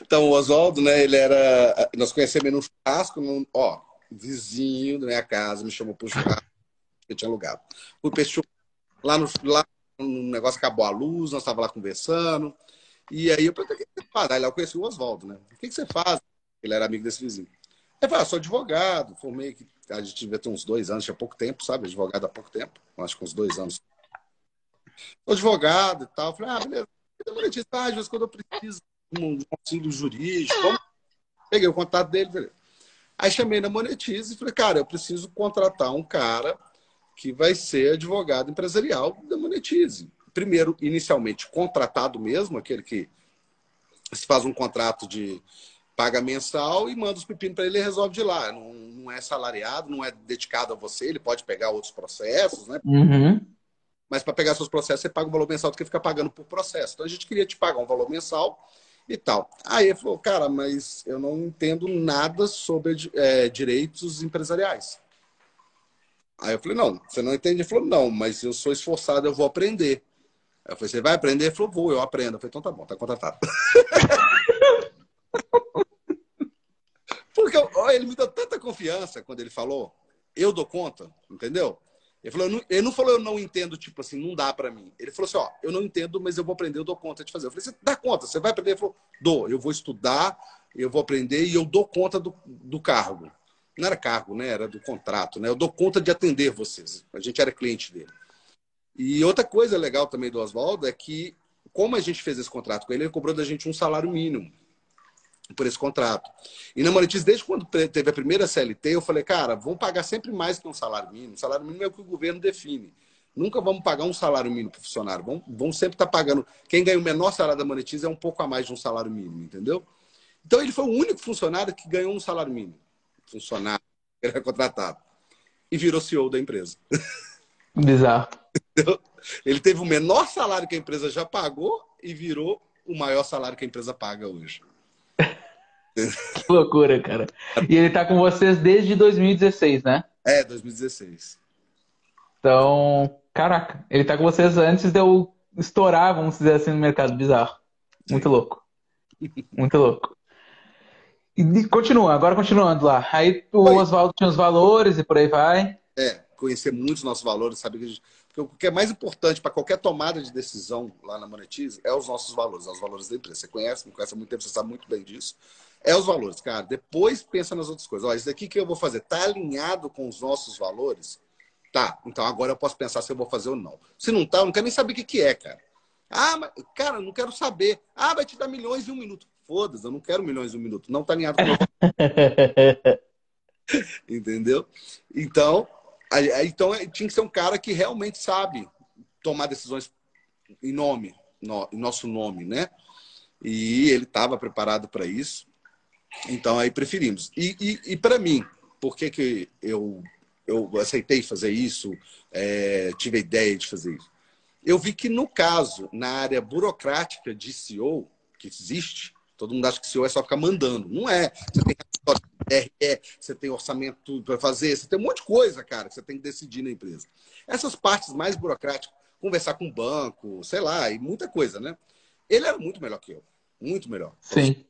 Então, o Oswaldo, né, ele era. Nós conhecemos no churrasco, no... ó, vizinho da minha casa, me chamou para o churrasco que eu tinha alugado. Fui para lá no, lá um negócio acabou a luz, nós estávamos lá conversando. E aí eu perguntei o que você faz. Aí lá eu conheci o Oswaldo, né? O que você faz? Ele era amigo desse vizinho. Ele falou, ah, sou advogado, formei que a gente devia ter uns dois anos, tinha pouco tempo, sabe? Advogado há pouco tempo, acho que uns dois anos. Sou advogado e tal. Falei, ah, beleza. Ah, às vezes quando eu preciso um auxílio jurídico, peguei o contato dele, falei. Aí chamei na Monetize e falei, cara, eu preciso contratar um cara que vai ser advogado empresarial da Monetize. Primeiro, inicialmente, contratado mesmo, aquele que se faz um contrato de paga mensal e manda os pepinos para ele e resolve de lá. Não, não, é salariado, não é dedicado a você, ele pode pegar outros processos, né? Uhum. Mas para pegar seus processos, você paga um valor mensal do que fica pagando por processo. Então a gente queria te pagar um valor mensal e tal. Aí ele falou, cara, mas eu não entendo nada sobre é, direitos empresariais. Aí eu falei, não, você não entende? Ele falou, não, mas eu sou esforçado, eu vou aprender. Aí eu falei, você vai aprender? Ele falou, vou, eu aprendo. Eu falei, então tá bom, tá contratado. Porque ele me deu tanta confiança quando ele falou, eu dou conta, entendeu? Ele, falou, não, ele não falou, eu não entendo, tipo assim, não dá para mim. Ele falou assim, ó, eu não entendo, mas eu vou aprender, eu dou conta de fazer. Eu falei, você dá conta, você vai aprender? Ele falou, dou, eu vou estudar, eu vou aprender e eu dou conta do, do cargo. Não era cargo, né? Era do contrato, né? Eu dou conta de atender vocês. A gente era cliente dele. E outra coisa legal também do Oswaldo é que, como a gente fez esse contrato com ele, ele cobrou da gente um salário mínimo por esse contrato. E na Monetize, desde quando teve a primeira CLT, eu falei, cara, vamos pagar sempre mais que um salário mínimo. O salário mínimo é o que o governo define. Nunca vamos pagar um salário mínimo para o funcionário. Vamos, vamos sempre estar tá pagando. Quem ganha o menor salário da Monetize é um pouco a mais de um salário mínimo, entendeu? Então ele foi o único funcionário que ganhou um salário mínimo. Funcionário, ele era contratado. E virou CEO da empresa. Bizarro. Ele teve o menor salário que a empresa já pagou e virou o maior salário que a empresa paga hoje. Que loucura, cara. E ele tá com vocês desde 2016, né? É, 2016. Então, caraca, ele tá com vocês antes de eu estourar, vamos dizer assim, no mercado bizarro. Muito Sim. louco. Muito louco. E continua, agora continuando lá. Aí o Oswaldo tinha os valores e por aí vai. É, conhecer muitos nossos valores, saber que a gente porque o que é mais importante para qualquer tomada de decisão lá na Monetize é os nossos valores, é os valores da empresa. Você conhece, me conhece há muito tempo, você sabe muito bem disso. É os valores, cara. Depois pensa nas outras coisas. Olha, isso daqui que eu vou fazer tá alinhado com os nossos valores? Tá. Então agora eu posso pensar se eu vou fazer ou não. Se não tá, eu não quero nem saber o que, que é, cara. Ah, mas, cara, não quero saber. Ah, vai te dar milhões em um minuto. Foda-se, eu não quero milhões em um minuto. Não tá alinhado com Entendeu? Então, então é, tinha que ser um cara que realmente sabe tomar decisões em nome, no, em nosso nome, né? E ele estava preparado para isso. Então aí preferimos. E, e, e para mim, por que, que eu, eu aceitei fazer isso, é, tive a ideia de fazer isso? Eu vi que no caso, na área burocrática de CEO, que existe, todo mundo acha que CEO é só ficar mandando. Não é. Você tem RE, você tem orçamento para fazer, você tem um monte de coisa, cara, que você tem que decidir na empresa. Essas partes mais burocráticas, conversar com o banco, sei lá, e muita coisa, né? Ele era muito melhor que eu. Muito melhor. Sim.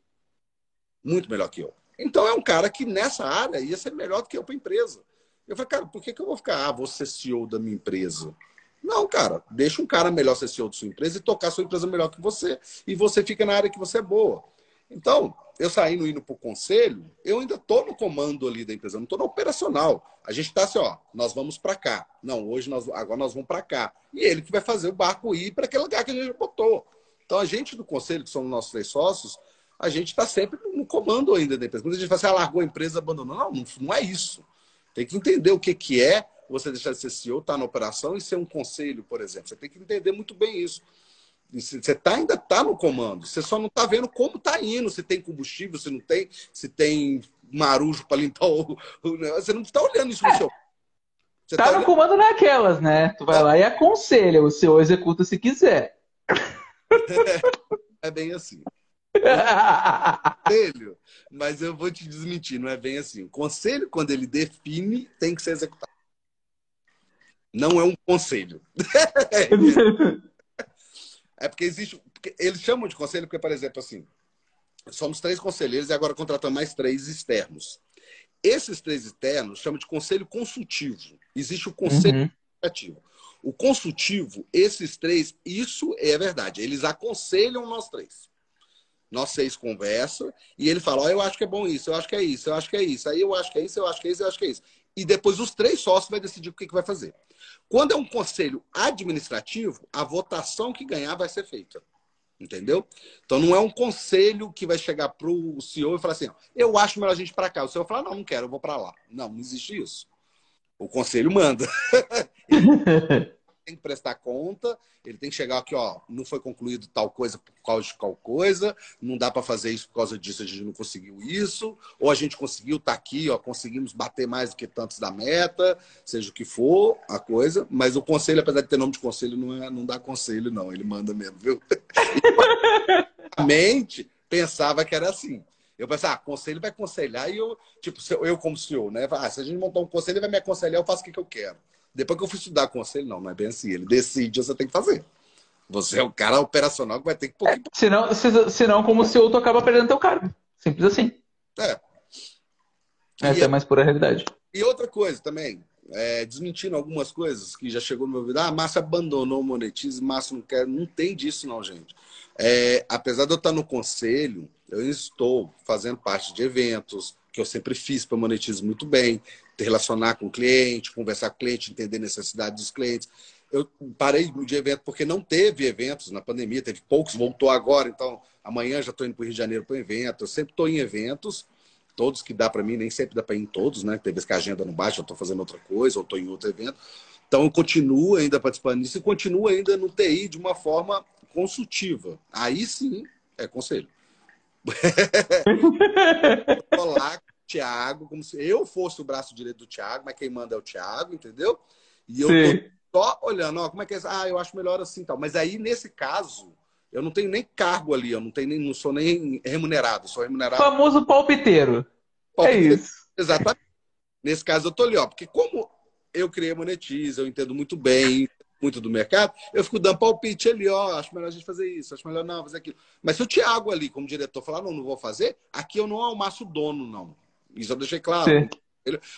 Muito melhor que eu. Então é um cara que nessa área ia ser melhor do que eu para a empresa. Eu falei, cara, por que, que eu vou ficar, ah, vou ser CEO da minha empresa? Não, cara, deixa um cara melhor ser CEO da sua empresa e tocar a sua empresa melhor que você. E você fica na área que você é boa. Então, eu saindo indo para o conselho, eu ainda estou no comando ali da empresa, não estou no operacional. A gente está assim, ó, nós vamos para cá. Não, hoje nós, agora nós vamos para cá. E ele que vai fazer o barco ir para aquele lugar que a gente botou. Então, a gente do conselho, que somos nossos três sócios, a gente está sempre no comando ainda da empresa. Quando a gente fala assim, ah, largou a empresa, abandonou. Não, não, não é isso. Tem que entender o que, que é você deixar de ser CEO, estar tá na operação e ser um conselho, por exemplo. Você tem que entender muito bem isso. Você tá, ainda está no comando. Você só não está vendo como está indo, se tem combustível, se não tem, se tem marujo para limpar o, o, Você não está olhando isso no seu. Você tá, tá no olhando... comando naquelas, né? Tu vai lá e aconselha, o seu executa se quiser. é bem assim. Conselho, mas eu vou te desmentir, não é bem assim. O conselho, quando ele define, tem que ser executado. Não é um conselho. é porque existe. Porque eles chamam de conselho porque, por exemplo, assim, somos três conselheiros e agora contratamos mais três externos. Esses três externos chamam de conselho consultivo. Existe o conselho uhum. O consultivo, esses três, isso é verdade. Eles aconselham nós três. Nós seis conversam e ele fala: oh, eu acho que é bom isso, eu acho que é isso, eu acho que é isso, aí eu acho que é isso, eu acho que é isso, eu acho que é isso. E depois os três sócios vai decidir o que, que vai fazer. Quando é um conselho administrativo, a votação que ganhar vai ser feita. Entendeu? Então não é um conselho que vai chegar para o CEO e falar assim: eu acho melhor a gente para cá. O CEO fala: não, não quero, eu vou para lá. Não, não existe isso. O conselho manda. tem que prestar conta, ele tem que chegar aqui, ó, não foi concluído tal coisa por causa de tal coisa, não dá para fazer isso por causa disso, a gente não conseguiu isso, ou a gente conseguiu, tá aqui, ó, conseguimos bater mais do que tantos da meta, seja o que for a coisa, mas o conselho, apesar de ter nome de conselho, não, é, não dá conselho, não, ele manda mesmo, viu? a mente pensava que era assim. Eu pensava, ah, conselho vai aconselhar e eu, tipo, eu como CEO, né? Ah, se a gente montar um conselho, ele vai me aconselhar, eu faço o que, que eu quero. Depois que eu fui estudar conselho, não, não é bem assim. Ele decide, você tem que fazer. Você é o cara operacional que vai ter que pouquinho. É, senão, se, senão, como CEO, tu acaba perdendo teu cargo. Simples assim. É. Essa e, é mais pura realidade. E outra coisa também, é, desmentindo algumas coisas que já chegou no meu ouvido. Ah, a Márcia abandonou o Monetize, Márcia não quer. Não tem disso, não, gente. É, apesar de eu estar no conselho, eu estou fazendo parte de eventos, que eu sempre fiz para monetizar muito bem, relacionar com o cliente, conversar com o cliente, entender necessidades dos clientes. Eu parei de evento porque não teve eventos na pandemia, teve poucos, voltou agora, então amanhã já estou indo para o Rio de Janeiro para um evento. Eu sempre estou em eventos, todos que dá para mim, nem sempre dá para ir em todos, né? Teve vezes que a agenda não baixa, eu estou fazendo outra coisa, ou estou em outro evento. Então eu continuo ainda participando disso e continuo ainda no TI de uma forma consultiva. Aí sim é conselho. Olá, Thiago, como se eu fosse o braço direito do Thiago, mas quem manda é o Thiago, entendeu? E eu tô só olhando, ó, como é que é? Ah, eu acho melhor assim tal. Mas aí, nesse caso, eu não tenho nem cargo ali, eu não tenho nem, não sou nem remunerado, sou remunerado. famoso palpiteiro. palpiteiro. É isso. Exatamente. Nesse caso, eu tô ali, ó, porque como eu criei a Monetize, eu entendo muito bem, muito do mercado, eu fico dando palpite ali, ó, acho melhor a gente fazer isso, acho melhor não fazer aquilo. Mas se o Thiago ali, como diretor, falar, não, não vou fazer, aqui eu não almaço o dono, não. Isso eu deixei claro.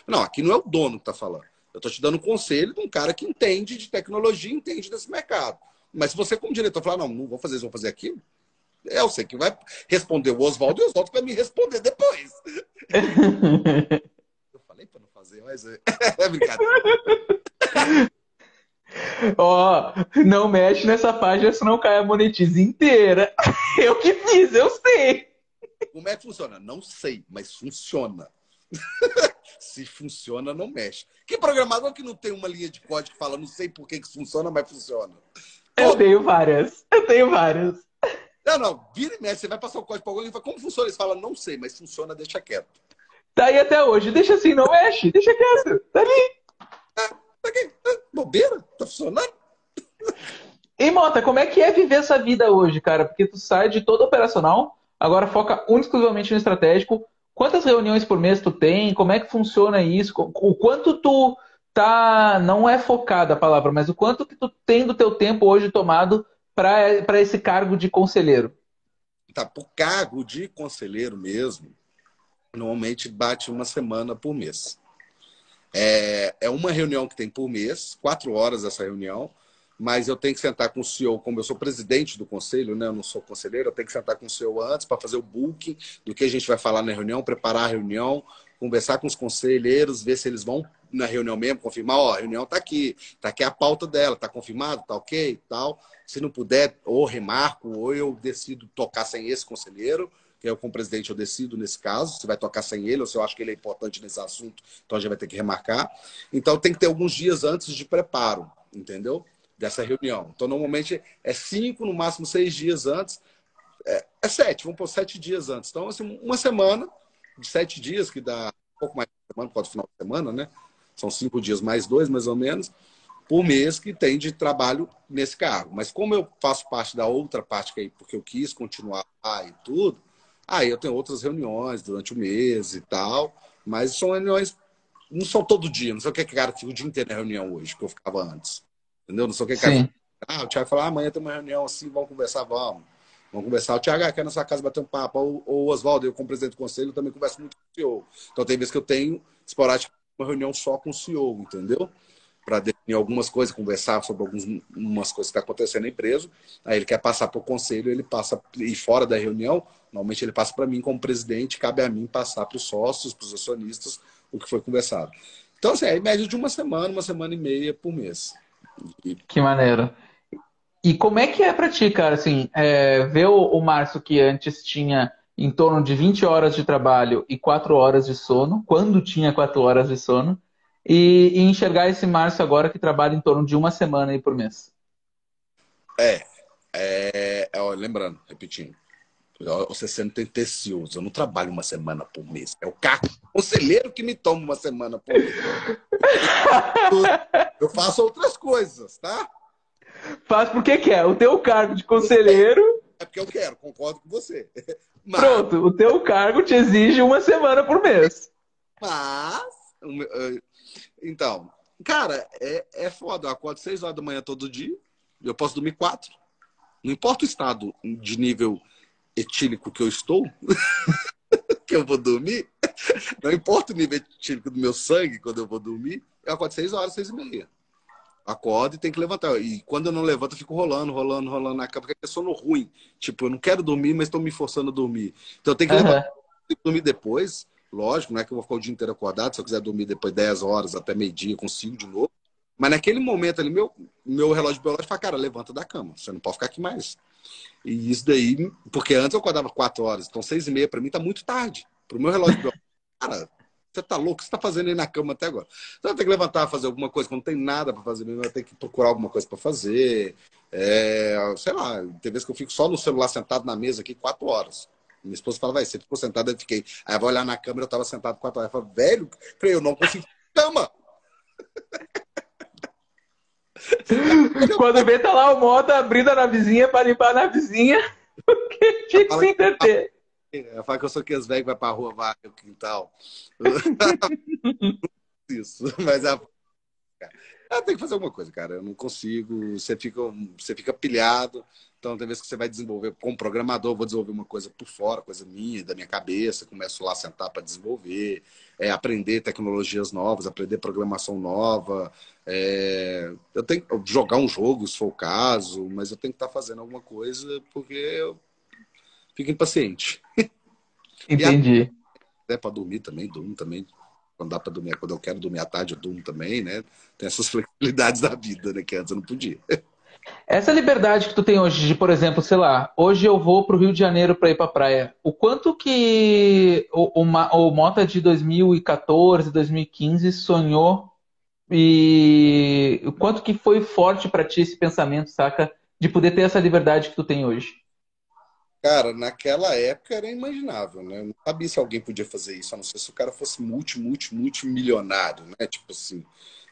Não, aqui não é o dono que está falando. Eu estou te dando um conselho de um cara que entende de tecnologia, entende desse mercado. Mas se você, como diretor, falar, não, não vou fazer isso, vou fazer aquilo, é você que vai responder o Oswaldo e o Oswaldo vai me responder depois. eu falei para não fazer, mas é, é brincadeira. Ó, oh, não mexe nessa página, senão cai a monetiza inteira. Eu que fiz, eu sei. Como é que funciona? Não sei, mas funciona. Se funciona, não mexe. Que programador que não tem uma linha de código que fala, não sei por que, que funciona, mas funciona? Eu tenho várias. Eu tenho várias. Não, não. Vira e mexe. Você vai passar o código para alguém e fala, como funciona? Eles falam, não sei, mas funciona, deixa quieto. Tá aí até hoje. Deixa assim, não mexe. Deixa quieto. Tá ali. É, tá aqui. É, bobeira. Tá funcionando. E, Mota, como é que é viver essa vida hoje, cara? Porque tu sai de todo operacional agora foca exclusivamente no estratégico. Quantas reuniões por mês tu tem? Como é que funciona isso? O quanto tu tá, não é focada a palavra, mas o quanto que tu tem do teu tempo hoje tomado para esse cargo de conselheiro? Tá, por cargo de conselheiro mesmo, normalmente bate uma semana por mês. É, é uma reunião que tem por mês, quatro horas essa reunião mas eu tenho que sentar com o CEO, como eu sou presidente do conselho, né? Eu não sou conselheiro, eu tenho que sentar com o CEO antes para fazer o booking do que a gente vai falar na reunião, preparar a reunião, conversar com os conselheiros, ver se eles vão na reunião mesmo, confirmar, ó, a reunião está aqui, está aqui a pauta dela, está confirmado, está ok tal. Se não puder, ou remarco, ou eu decido tocar sem esse conselheiro, que eu, como presidente, eu decido nesse caso, se vai tocar sem ele ou se eu acho que ele é importante nesse assunto, então a gente vai ter que remarcar. Então tem que ter alguns dias antes de preparo, entendeu? Dessa reunião. Então, normalmente é cinco, no máximo seis dias antes. É, é sete, vamos por sete dias antes. Então, assim, uma semana de sete dias, que dá um pouco mais de semana, pode final de semana, né? São cinco dias mais dois, mais ou menos, por mês que tem de trabalho nesse cargo. Mas como eu faço parte da outra parte, que é porque eu quis continuar lá e tudo, Aí eu tenho outras reuniões durante o mês e tal, mas são reuniões, não são todo dia, não sei o que, cara, fica o dia inteiro na reunião hoje, que eu ficava antes. Entendeu? Não sei o que, cara. Ah, o Thiago fala, ah, amanhã tem uma reunião assim, vamos conversar, vamos. Vamos conversar. O Thiago ah, quer na sua casa bater um papo. Ou, o Oswaldo, eu como presidente do conselho, também converso muito com o CEO. Então tem vezes que eu tenho, esporadicamente, uma reunião só com o CEO, entendeu? para definir algumas coisas, conversar sobre algumas coisas que estão tá acontecendo na empresa. Aí ele quer passar para o conselho, ele passa, e fora da reunião, normalmente ele passa para mim como presidente, cabe a mim passar para os sócios, para os acionistas, o que foi conversado. Então, assim, é em média de uma semana, uma semana e meia por mês. Que maneiro. E como é que é para ti, cara, assim, é, ver o, o Márcio que antes tinha em torno de 20 horas de trabalho e 4 horas de sono, quando tinha 4 horas de sono, e, e, enxergar esse Márcio agora que trabalha em torno de uma semana aí por mês. É, é, é ó, lembrando, repetindo, você sendo tendencioso, eu não trabalho uma semana por mês. É o carro conselheiro que me toma uma semana por mês. Eu faço outras coisas, tá? Faz porque quer. O teu cargo de conselheiro. É porque eu quero, concordo com você. Mas... Pronto, o teu cargo te exige uma semana por mês. Mas então, cara, é, é foda. Eu acordo 6 horas da manhã todo dia. Eu posso dormir 4. Não importa o estado de nível etílico que eu estou, que eu vou dormir. Não importa o nível etílico do meu sangue quando eu vou dormir. Eu acordo 6 horas, 6 e meia. Acordo e tem que levantar. E quando eu não levanto, eu fico rolando, rolando, rolando na cama, porque é sono ruim. Tipo, eu não quero dormir, mas estou me forçando a dormir. Então eu tenho que uhum. levantar e dormir depois. Lógico, não é que eu vou ficar o dia inteiro acordado. Se eu quiser dormir depois 10 horas até meio-dia, consigo de novo. Mas naquele momento ali, meu, meu relógio biológico fala, cara, levanta da cama. Você não pode ficar aqui mais. E isso daí, porque antes eu acordava 4 horas, então 6 e meia para mim tá muito tarde. Pro meu relógio. Cara, você tá louco? O que você tá fazendo aí na cama até agora? Então eu tenho que levantar, fazer alguma coisa. Quando não tem nada para fazer mesmo, eu tenho que procurar alguma coisa para fazer. É, sei lá, tem vezes que eu fico só no celular sentado na mesa aqui 4 horas. Minha esposa fala, vai, você ficou sentado, eu fiquei. Aí eu vou olhar na câmera, eu tava sentado com a toalha. Eu falo, velho, eu não consigo cama. Quando vê, tá lá o moto abrindo a navezinha para limpar a navezinha, porque tinha que se entreter. Eu falo que eu sou aqueles velhos que vai pra rua, vai o quintal. Isso, mas a. Eu tenho que fazer alguma coisa, cara. Eu não consigo. Você fica, você fica pilhado. Então, tem vezes que você vai desenvolver, como programador, vou desenvolver uma coisa por fora, coisa minha, da minha cabeça, começo lá a sentar para desenvolver, é, aprender tecnologias novas, aprender programação nova. É, eu tenho jogar um jogo, se for o caso, mas eu tenho que estar tá fazendo alguma coisa porque eu fico impaciente. Entendi. Até para dormir também, durmo também. Quando dá para dormir, quando eu quero dormir à tarde, eu durmo também, né? Tem essas flexibilidades da vida, né? Que antes eu não podia. Essa liberdade que tu tem hoje, de, por exemplo, sei lá, hoje eu vou para o Rio de Janeiro para ir para praia. O quanto que o, o, o Mota de 2014, 2015 sonhou e o quanto que foi forte para ti esse pensamento, saca? De poder ter essa liberdade que tu tem hoje. Cara, naquela época era imaginável, né? Eu não sabia se alguém podia fazer isso, a não ser se o cara fosse multi, multi, multimilionário, né? Tipo assim,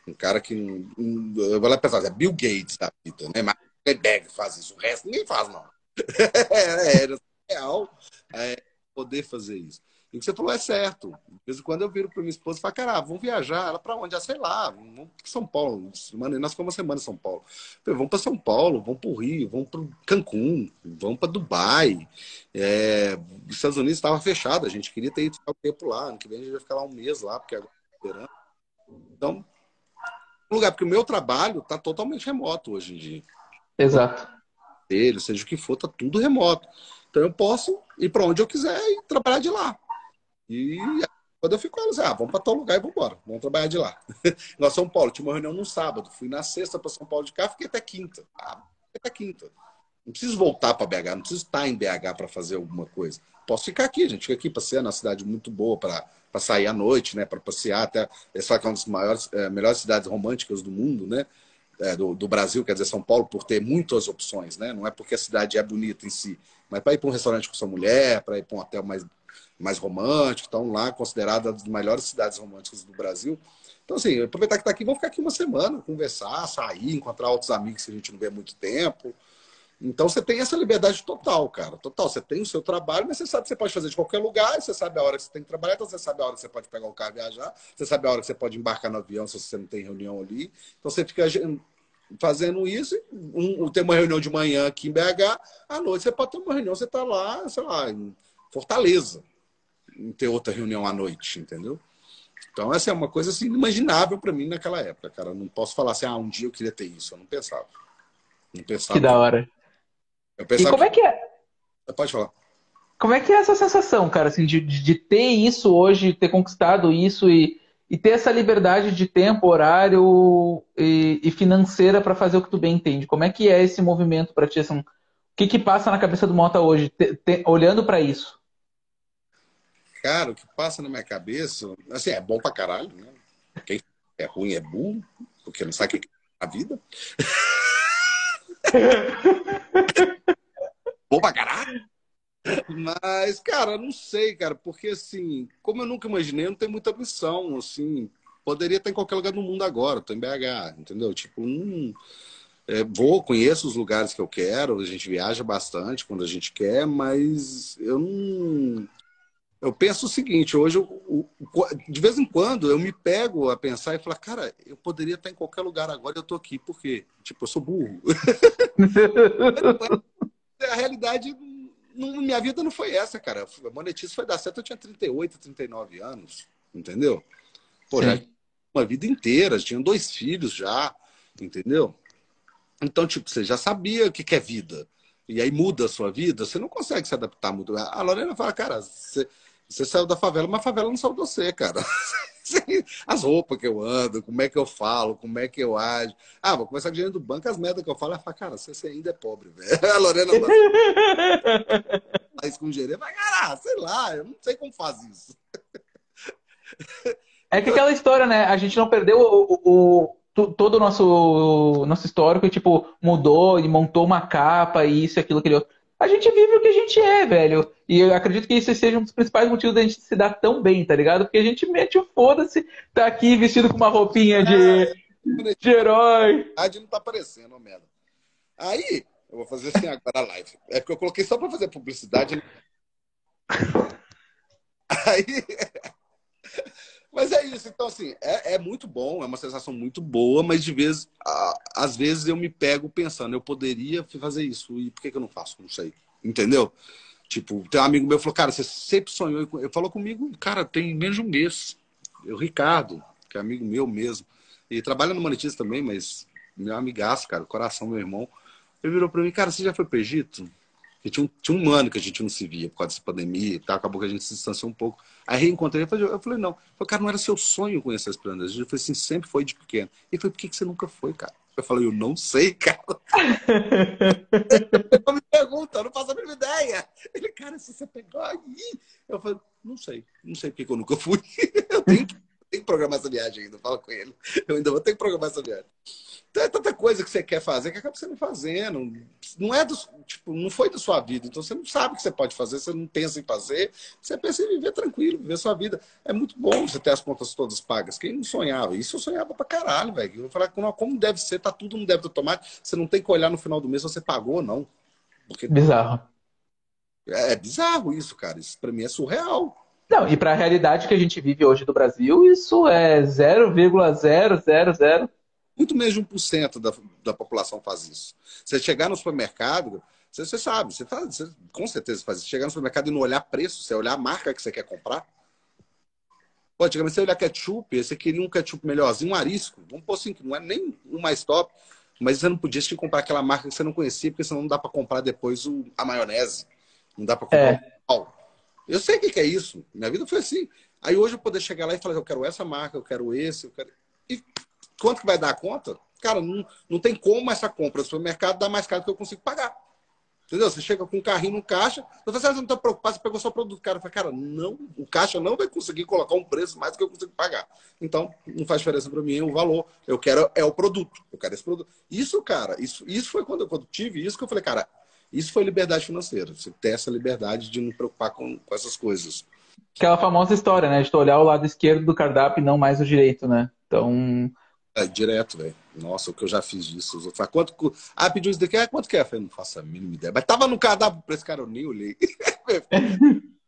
um cara que. Um, eu vou lá pensar, é Bill Gates da vida, né? Mas Zuckerberg faz isso, o resto ninguém faz, não. É, era real é, poder fazer isso. E o que você falou é certo. De vez em quando eu viro para minha esposa e falo, cara, vamos viajar. Ela para onde? Ah, sei lá, vamos para São Paulo. Semana, nós ficamos uma semana em São Paulo. Falei, vamos para São Paulo, vamos para o Rio, vamos para Cancún, vamos para Dubai. É, os Estados Unidos estava fechado, a gente queria ter ido ficar um tempo lá. Ano que vem a gente vai ficar lá um mês lá, porque agora é verão. Então, lugar, porque o meu trabalho está totalmente remoto hoje em dia. Exato. Ele, seja o que for, está tudo remoto. Então eu posso ir para onde eu quiser e trabalhar de lá. E quando eu fico, eles, ah, vamos para tal lugar e vamos embora, vamos trabalhar de lá. Nós São Paulo, tinha uma reunião no sábado, fui na sexta para São Paulo de cá, fiquei até quinta. Ah, até quinta. Não preciso voltar para BH, não preciso estar em BH para fazer alguma coisa. Posso ficar aqui, gente fica aqui passeando, é uma cidade muito boa para sair à noite, né? Para passear até. Essa é uma das maiores, é, melhores cidades românticas do mundo, né? É, do, do, Brasil, quer dizer, São Paulo, por ter muitas opções, né? Não é porque a cidade é bonita em si, mas para ir para um restaurante com sua mulher, para ir para um hotel mais, mais romântico, estão lá consideradas as melhores cidades românticas do Brasil. Então, assim, aproveitar que está aqui, vamos ficar aqui uma semana, conversar, sair, encontrar outros amigos que a gente não vê há muito tempo. Então você tem essa liberdade total, cara. Total. Você tem o seu trabalho, mas você sabe que você pode fazer de qualquer lugar, você sabe a hora que você tem que trabalhar, então você sabe a hora que você pode pegar o carro e viajar, você sabe a hora que você pode embarcar no avião se você não tem reunião ali. Então você fica fazendo isso, um, tem uma reunião de manhã aqui em BH, à noite você pode ter uma reunião, você está lá, sei lá, em Fortaleza, ter outra reunião à noite, entendeu? Então, essa é uma coisa assim, inimaginável para mim naquela época, cara. Eu não posso falar assim, ah, um dia eu queria ter isso. Eu não pensava. Não pensava. Que da hora. Eu pensava e como é que é? Pode falar. Como é que é essa sensação, cara, assim, de, de ter isso hoje, ter conquistado isso e, e ter essa liberdade de tempo, horário e, e financeira para fazer o que tu bem entende? Como é que é esse movimento para ti? Assim, o que, que passa na cabeça do Mota hoje, te, te, olhando para isso? Cara, o que passa na minha cabeça, assim, é bom pra caralho, né? Quem é ruim é burro, porque não sabe o que é a vida. bom pra caralho. Mas, cara, não sei, cara, porque assim, como eu nunca imaginei, não tem muita missão, assim. Poderia estar em qualquer lugar do mundo agora, tô em BH, entendeu? Tipo, hum, é, vou, conheço os lugares que eu quero, a gente viaja bastante quando a gente quer, mas eu não. Eu penso o seguinte, hoje, eu, de vez em quando, eu me pego a pensar e falar, cara, eu poderia estar em qualquer lugar agora eu tô aqui, por quê? Tipo, eu sou burro. a realidade não, minha vida não foi essa, cara. A monetiza foi dar certo, eu tinha 38, 39 anos, entendeu? Pô, já uma vida inteira, tinha dois filhos já, entendeu? Então, tipo, você já sabia o que é vida. E aí muda a sua vida, você não consegue se adaptar muito. A Lorena fala, cara, você, você saiu da favela, mas a favela não saiu de você, cara. As roupas que eu ando, como é que eu falo, como é que eu ajo. Ah, vou começar com dinheiro do banco, as merdas que eu falo, ela fala, cara, você, ainda é pobre, velho. A Lorena faz com dinheiro, vai, cara, sei lá, eu não sei como faz isso. É que aquela história, né? A gente não perdeu o, o, o todo o nosso, nosso histórico e, tipo, mudou e montou uma capa e isso, aquilo, aquele outro a gente vive o que a gente é, velho. E eu acredito que isso seja um dos principais motivos da gente se dar tão bem, tá ligado? Porque a gente mete o foda-se, tá aqui vestido com uma roupinha de, é, de herói. A não tá aparecendo, merda. Aí, eu vou fazer assim agora a live. É porque eu coloquei só pra fazer publicidade. Aí. Mas é isso, então assim, é, é, muito bom, é uma sensação muito boa, mas de vez, às vezes eu me pego pensando, eu poderia fazer isso, e por que, que eu não faço? Não sei. Entendeu? Tipo, tem um amigo meu falou, cara, você sempre sonhou. Ele falou comigo, cara, tem menos de um mês. Eu, Ricardo, que é amigo meu mesmo, e trabalha no Monetiza também, mas meu amigaço, cara, coração, meu irmão. Ele virou pra mim, cara, você já foi pro Egito? Que tinha um, tinha um ano que a gente não se via por causa dessa pandemia e tal, acabou que a gente se distanciou um pouco. Aí reencontrei ele, eu falei, não. Eu falei, cara, não era seu sonho conhecer as pirâmides. Ele falou assim, sempre foi de pequeno. Ele falou, por que, que você nunca foi, cara? Eu falei, eu não sei, cara. eu me pergunta, eu não faço a mínima ideia. Ele, cara, se você pegou aí. Eu falei, não sei, não sei porque que eu nunca fui. eu tenho que, tenho que programar essa viagem ainda, fala com ele. Eu ainda vou ter que programar essa viagem. Então é tanta coisa que você quer fazer que acaba você não fazendo. Não é do, tipo, não foi da sua vida. Então você não sabe o que você pode fazer, você não pensa em fazer. Você pensa em viver tranquilo, viver sua vida. É muito bom você ter as contas todas pagas. Quem não sonhava? Isso eu sonhava pra caralho, velho. Eu vou falar como deve ser, tá tudo no débito automático. Você não tem que olhar no final do mês se você pagou ou não. Porque bizarro. É, é bizarro isso, cara. Isso pra mim é surreal. Não, e para a realidade que a gente vive hoje do Brasil, isso é 0,000 muito menos de 1% da, da população faz isso. Você chegar no supermercado, você, você sabe, você, faz, você com certeza faz isso. Chegar no supermercado e não olhar preço, você olhar a marca que você quer comprar. Pô, antigamente você olhar ketchup, você queria um ketchup melhorzinho, um arisco. Vamos pôr assim, que não é nem o mais top, mas você não podia te comprar aquela marca que você não conhecia, porque senão não dá para comprar depois o, a maionese. Não dá para comprar é. o pau. Eu sei o que é isso. Minha vida foi assim. Aí hoje eu poder chegar lá e falar, eu quero essa marca, eu quero esse, eu quero. E quanto que vai dar a conta? Cara, não, não tem como essa compra no supermercado dar mais caro do que eu consigo pagar. Entendeu? Você chega com um carrinho no caixa, assim, ah, você não está preocupado, você pegou só o produto. O cara fala, cara, não, o caixa não vai conseguir colocar um preço mais do que eu consigo pagar. Então, não faz diferença para mim o valor. Eu quero é o produto. Eu quero esse produto. Isso, cara, isso, isso foi quando eu, quando tive isso que eu falei, cara, isso foi liberdade financeira. Você ter essa liberdade de não preocupar com, com essas coisas. Aquela famosa história, né? De olhar o lado esquerdo do cardápio e não mais o direito, né? Então, é, direto, velho. Nossa, o que eu já fiz disso. Os outros quanto... Ah, pediu isso daqui? Ah, quanto que é? Eu falei, não faço a mínima ideia. Mas tava no cardápio pra esse cara, eu nem olhei.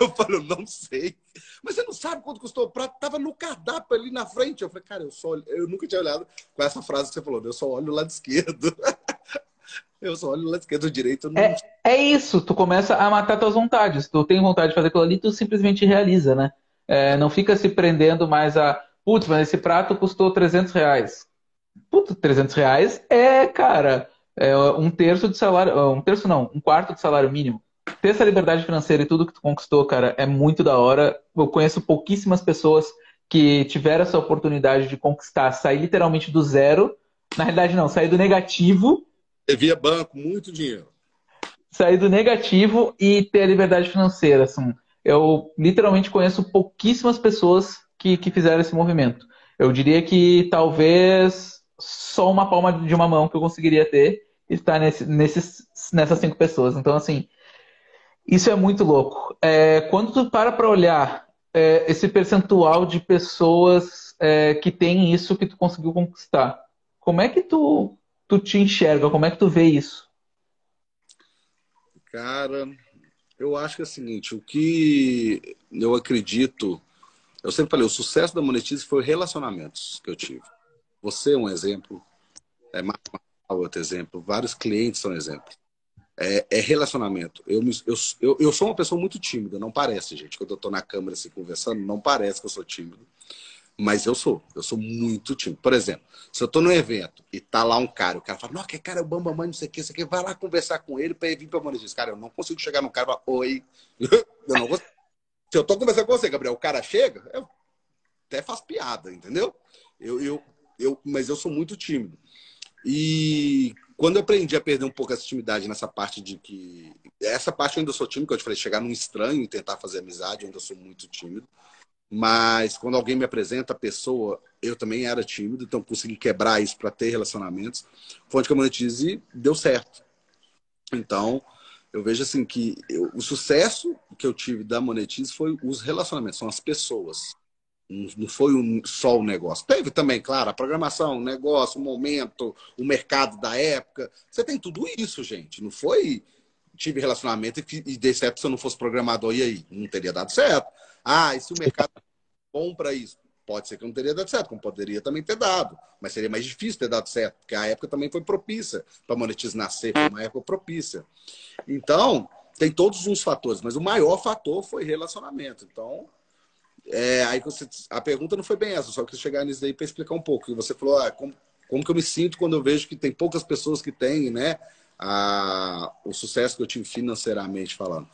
eu falei, eu não sei. Mas você não sabe quanto custou o prato? Tava no cardápio ali na frente. Eu falei, cara, eu só eu nunca tinha olhado com essa frase que você falou, eu só olho o lado esquerdo. eu só olho o lado esquerdo, o direito. Não... É, é isso, tu começa a matar tuas vontades. Tu tem vontade de fazer aquilo ali, tu simplesmente realiza, né? É, não fica se prendendo mais a Putz, mas esse prato custou 300 reais. Putz, 300 reais é, cara, é um terço de salário, um terço não, um quarto de salário mínimo. Ter essa liberdade financeira e tudo que tu conquistou, cara, é muito da hora. Eu conheço pouquíssimas pessoas que tiveram essa oportunidade de conquistar, sair literalmente do zero. Na realidade, não, sair do negativo. Via banco, muito dinheiro. Sair do negativo e ter a liberdade financeira. Assim. Eu literalmente conheço pouquíssimas pessoas que, que fizeram esse movimento. Eu diria que talvez só uma palma de uma mão que eu conseguiria ter está nesse, nesses, nessas cinco pessoas. Então, assim, isso é muito louco. É, quando tu para para olhar é, esse percentual de pessoas é, que tem isso que tu conseguiu conquistar, como é que tu, tu te enxerga? Como é que tu vê isso? Cara, eu acho que é o seguinte, o que eu acredito eu sempre falei, o sucesso da Monetize foi relacionamentos que eu tive. Você é um exemplo, é outro exemplo, vários clientes são exemplos. É, é relacionamento. Eu, eu, eu, sou uma pessoa muito tímida, não parece, gente. Quando eu estou na câmera assim, conversando, não parece que eu sou tímido. Mas eu sou, eu sou muito tímido. Por exemplo, se eu estou num evento e tá lá um cara, o cara fala, não, que cara é o Bambamãe, não sei o que, isso aqui, vai lá conversar com ele para ele vir para Monetize. Cara, eu não consigo chegar no cara e falar, oi. eu não consigo. Se eu tô conversando com você, Gabriel, o cara chega, eu até faço piada, entendeu? Eu, eu, eu, mas eu sou muito tímido. E quando eu aprendi a perder um pouco essa timidez nessa parte de que. Essa parte eu ainda sou tímido, que eu te falei, chegar num estranho e tentar fazer amizade, eu ainda sou muito tímido. Mas quando alguém me apresenta a pessoa, eu também era tímido, então consegui quebrar isso para ter relacionamentos. Fonte que eu monetize deu certo. Então, eu vejo assim que eu, o sucesso que eu tive da Monetize foi os relacionamentos, são as pessoas. Não foi um, só o negócio. Teve também, claro, a programação, o negócio, o momento, o mercado da época. Você tem tudo isso, gente. Não foi tive relacionamento e, e dei certo se eu não fosse programador. E aí? Não teria dado certo. Ah, e se o mercado é bom para isso? Pode ser que não teria dado certo, como poderia também ter dado. Mas seria mais difícil ter dado certo, porque a época também foi propícia para monetizar nascer, foi uma época propícia. Então, tem todos os fatores, mas o maior fator foi relacionamento. Então, é, aí você, a pergunta não foi bem essa, só que chegar nisso daí para explicar um pouco. E você falou, ah, como, como que eu me sinto quando eu vejo que tem poucas pessoas que têm, né, a, o sucesso que eu tive financeiramente falando.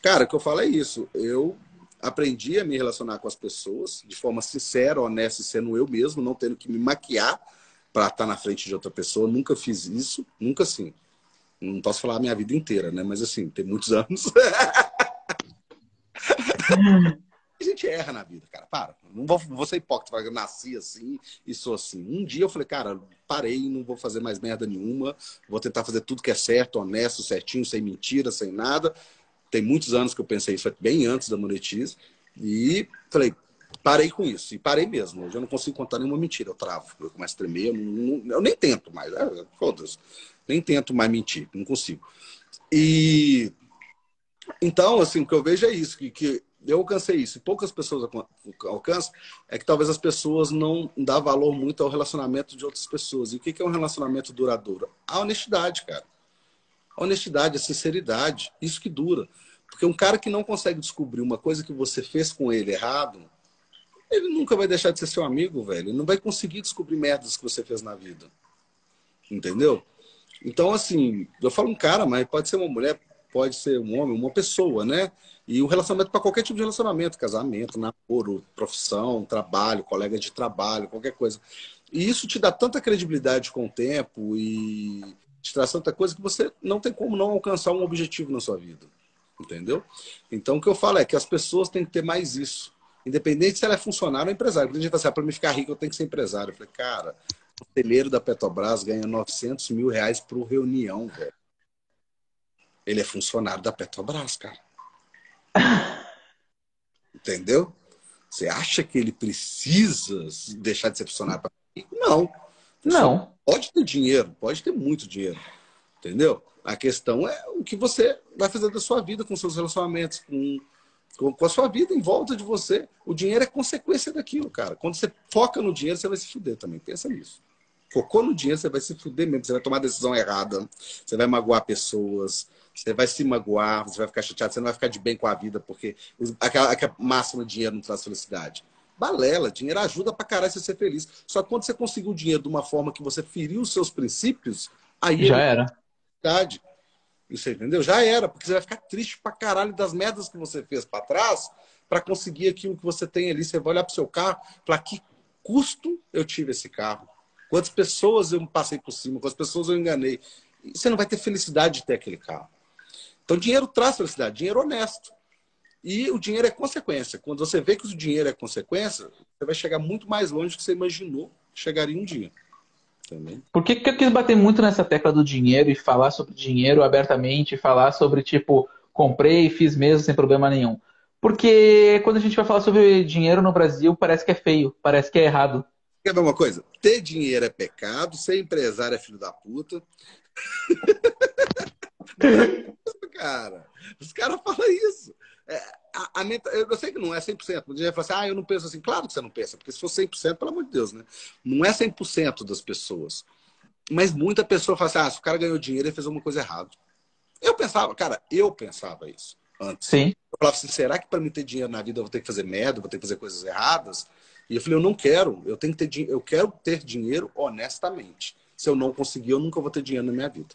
Cara, o que eu falo é isso. Eu aprendi a me relacionar com as pessoas de forma sincera, honesta sendo eu mesmo, não tendo que me maquiar para estar tá na frente de outra pessoa. Nunca fiz isso, nunca assim. Não posso falar a minha vida inteira, né? Mas assim, tem muitos anos. a gente erra na vida, cara. Para. Não vou, vou ser hipócrita, eu nasci assim e sou assim. Um dia eu falei, cara, parei, não vou fazer mais merda nenhuma. Vou tentar fazer tudo que é certo, honesto, certinho, sem mentira, sem nada. Tem muitos anos que eu pensei isso, bem antes da Monetize. E falei, parei com isso. E parei mesmo. Hoje eu não consigo contar nenhuma mentira. Eu travo. Eu começo a tremer. Eu, não, eu nem tento mais. É, Foda-se. Nem tento mais mentir. Não consigo. E. Então, assim, o que eu vejo é isso. Que, que eu alcancei isso. E poucas pessoas alcançam. É que talvez as pessoas não dão valor muito ao relacionamento de outras pessoas. E o que é um relacionamento duradouro? A honestidade, cara. A honestidade, a sinceridade, isso que dura. Porque um cara que não consegue descobrir uma coisa que você fez com ele errado, ele nunca vai deixar de ser seu amigo, velho. Ele não vai conseguir descobrir merdas que você fez na vida. Entendeu? Então, assim, eu falo um cara, mas pode ser uma mulher, pode ser um homem, uma pessoa, né? E o relacionamento para qualquer tipo de relacionamento, casamento, namoro, profissão, trabalho, colega de trabalho, qualquer coisa. E isso te dá tanta credibilidade com o tempo e Distração outra coisa que você não tem como não alcançar um objetivo na sua vida. Entendeu? Então, o que eu falo é que as pessoas têm que ter mais isso. Independente se ela é funcionário ou empresário. Quando a gente fala assim, ah, para me ficar rico, eu tenho que ser empresário. Eu falei, cara, o conselheiro da Petrobras ganha 900 mil reais por reunião, velho. Ele é funcionário da Petrobras, cara. Entendeu? Você acha que ele precisa deixar de ser funcionário para rico? Não. Não. Pode ter dinheiro, pode ter muito dinheiro. Entendeu? A questão é o que você vai fazer da sua vida, com seus relacionamentos, com, com, a sua vida em volta de você. O dinheiro é consequência daquilo, cara. Quando você foca no dinheiro, você vai se fuder também. Pensa nisso. Focou no dinheiro, você vai se fuder mesmo. Você vai tomar decisão errada, você vai magoar pessoas, você vai se magoar, você vai ficar chateado, você não vai ficar de bem com a vida, porque aquela, aquela máxima dinheiro não traz felicidade. Balela, dinheiro ajuda pra caralho você ser feliz. Só que quando você conseguiu o dinheiro de uma forma que você feriu os seus princípios, aí. Já era felicidade. Você entendeu? Já era, porque você vai ficar triste pra caralho das merdas que você fez para trás para conseguir aquilo que você tem ali. Você vai olhar pro seu carro e falar: que custo eu tive esse carro? Quantas pessoas eu passei por cima? Quantas pessoas eu enganei? E você não vai ter felicidade de ter aquele carro. Então, dinheiro traz felicidade, dinheiro honesto. E o dinheiro é consequência. Quando você vê que o dinheiro é consequência, você vai chegar muito mais longe do que você imaginou que chegaria um dia também. Por que, que eu quis bater muito nessa tecla do dinheiro e falar sobre dinheiro abertamente, falar sobre, tipo, comprei e fiz mesmo sem problema nenhum? Porque quando a gente vai falar sobre dinheiro no Brasil, parece que é feio, parece que é errado. Quer ver uma coisa? Ter dinheiro é pecado, ser empresário é filho da puta. cara, os caras falam isso. É, a, a, eu sei que não é 100%, mas já fala assim, ah, eu não penso assim. Claro que você não pensa, porque se for 100%, pelo amor de Deus, né? Não é 100% das pessoas. Mas muita pessoa fala assim, ah, se o cara ganhou dinheiro, ele fez alguma coisa errada. Eu pensava, cara, eu pensava isso antes. Sim. Eu falava assim, será que para mim ter dinheiro na vida eu vou ter que fazer merda, vou ter que fazer coisas erradas? E eu falei, eu não quero, eu tenho que ter eu quero ter dinheiro honestamente. Se eu não conseguir, eu nunca vou ter dinheiro na minha vida.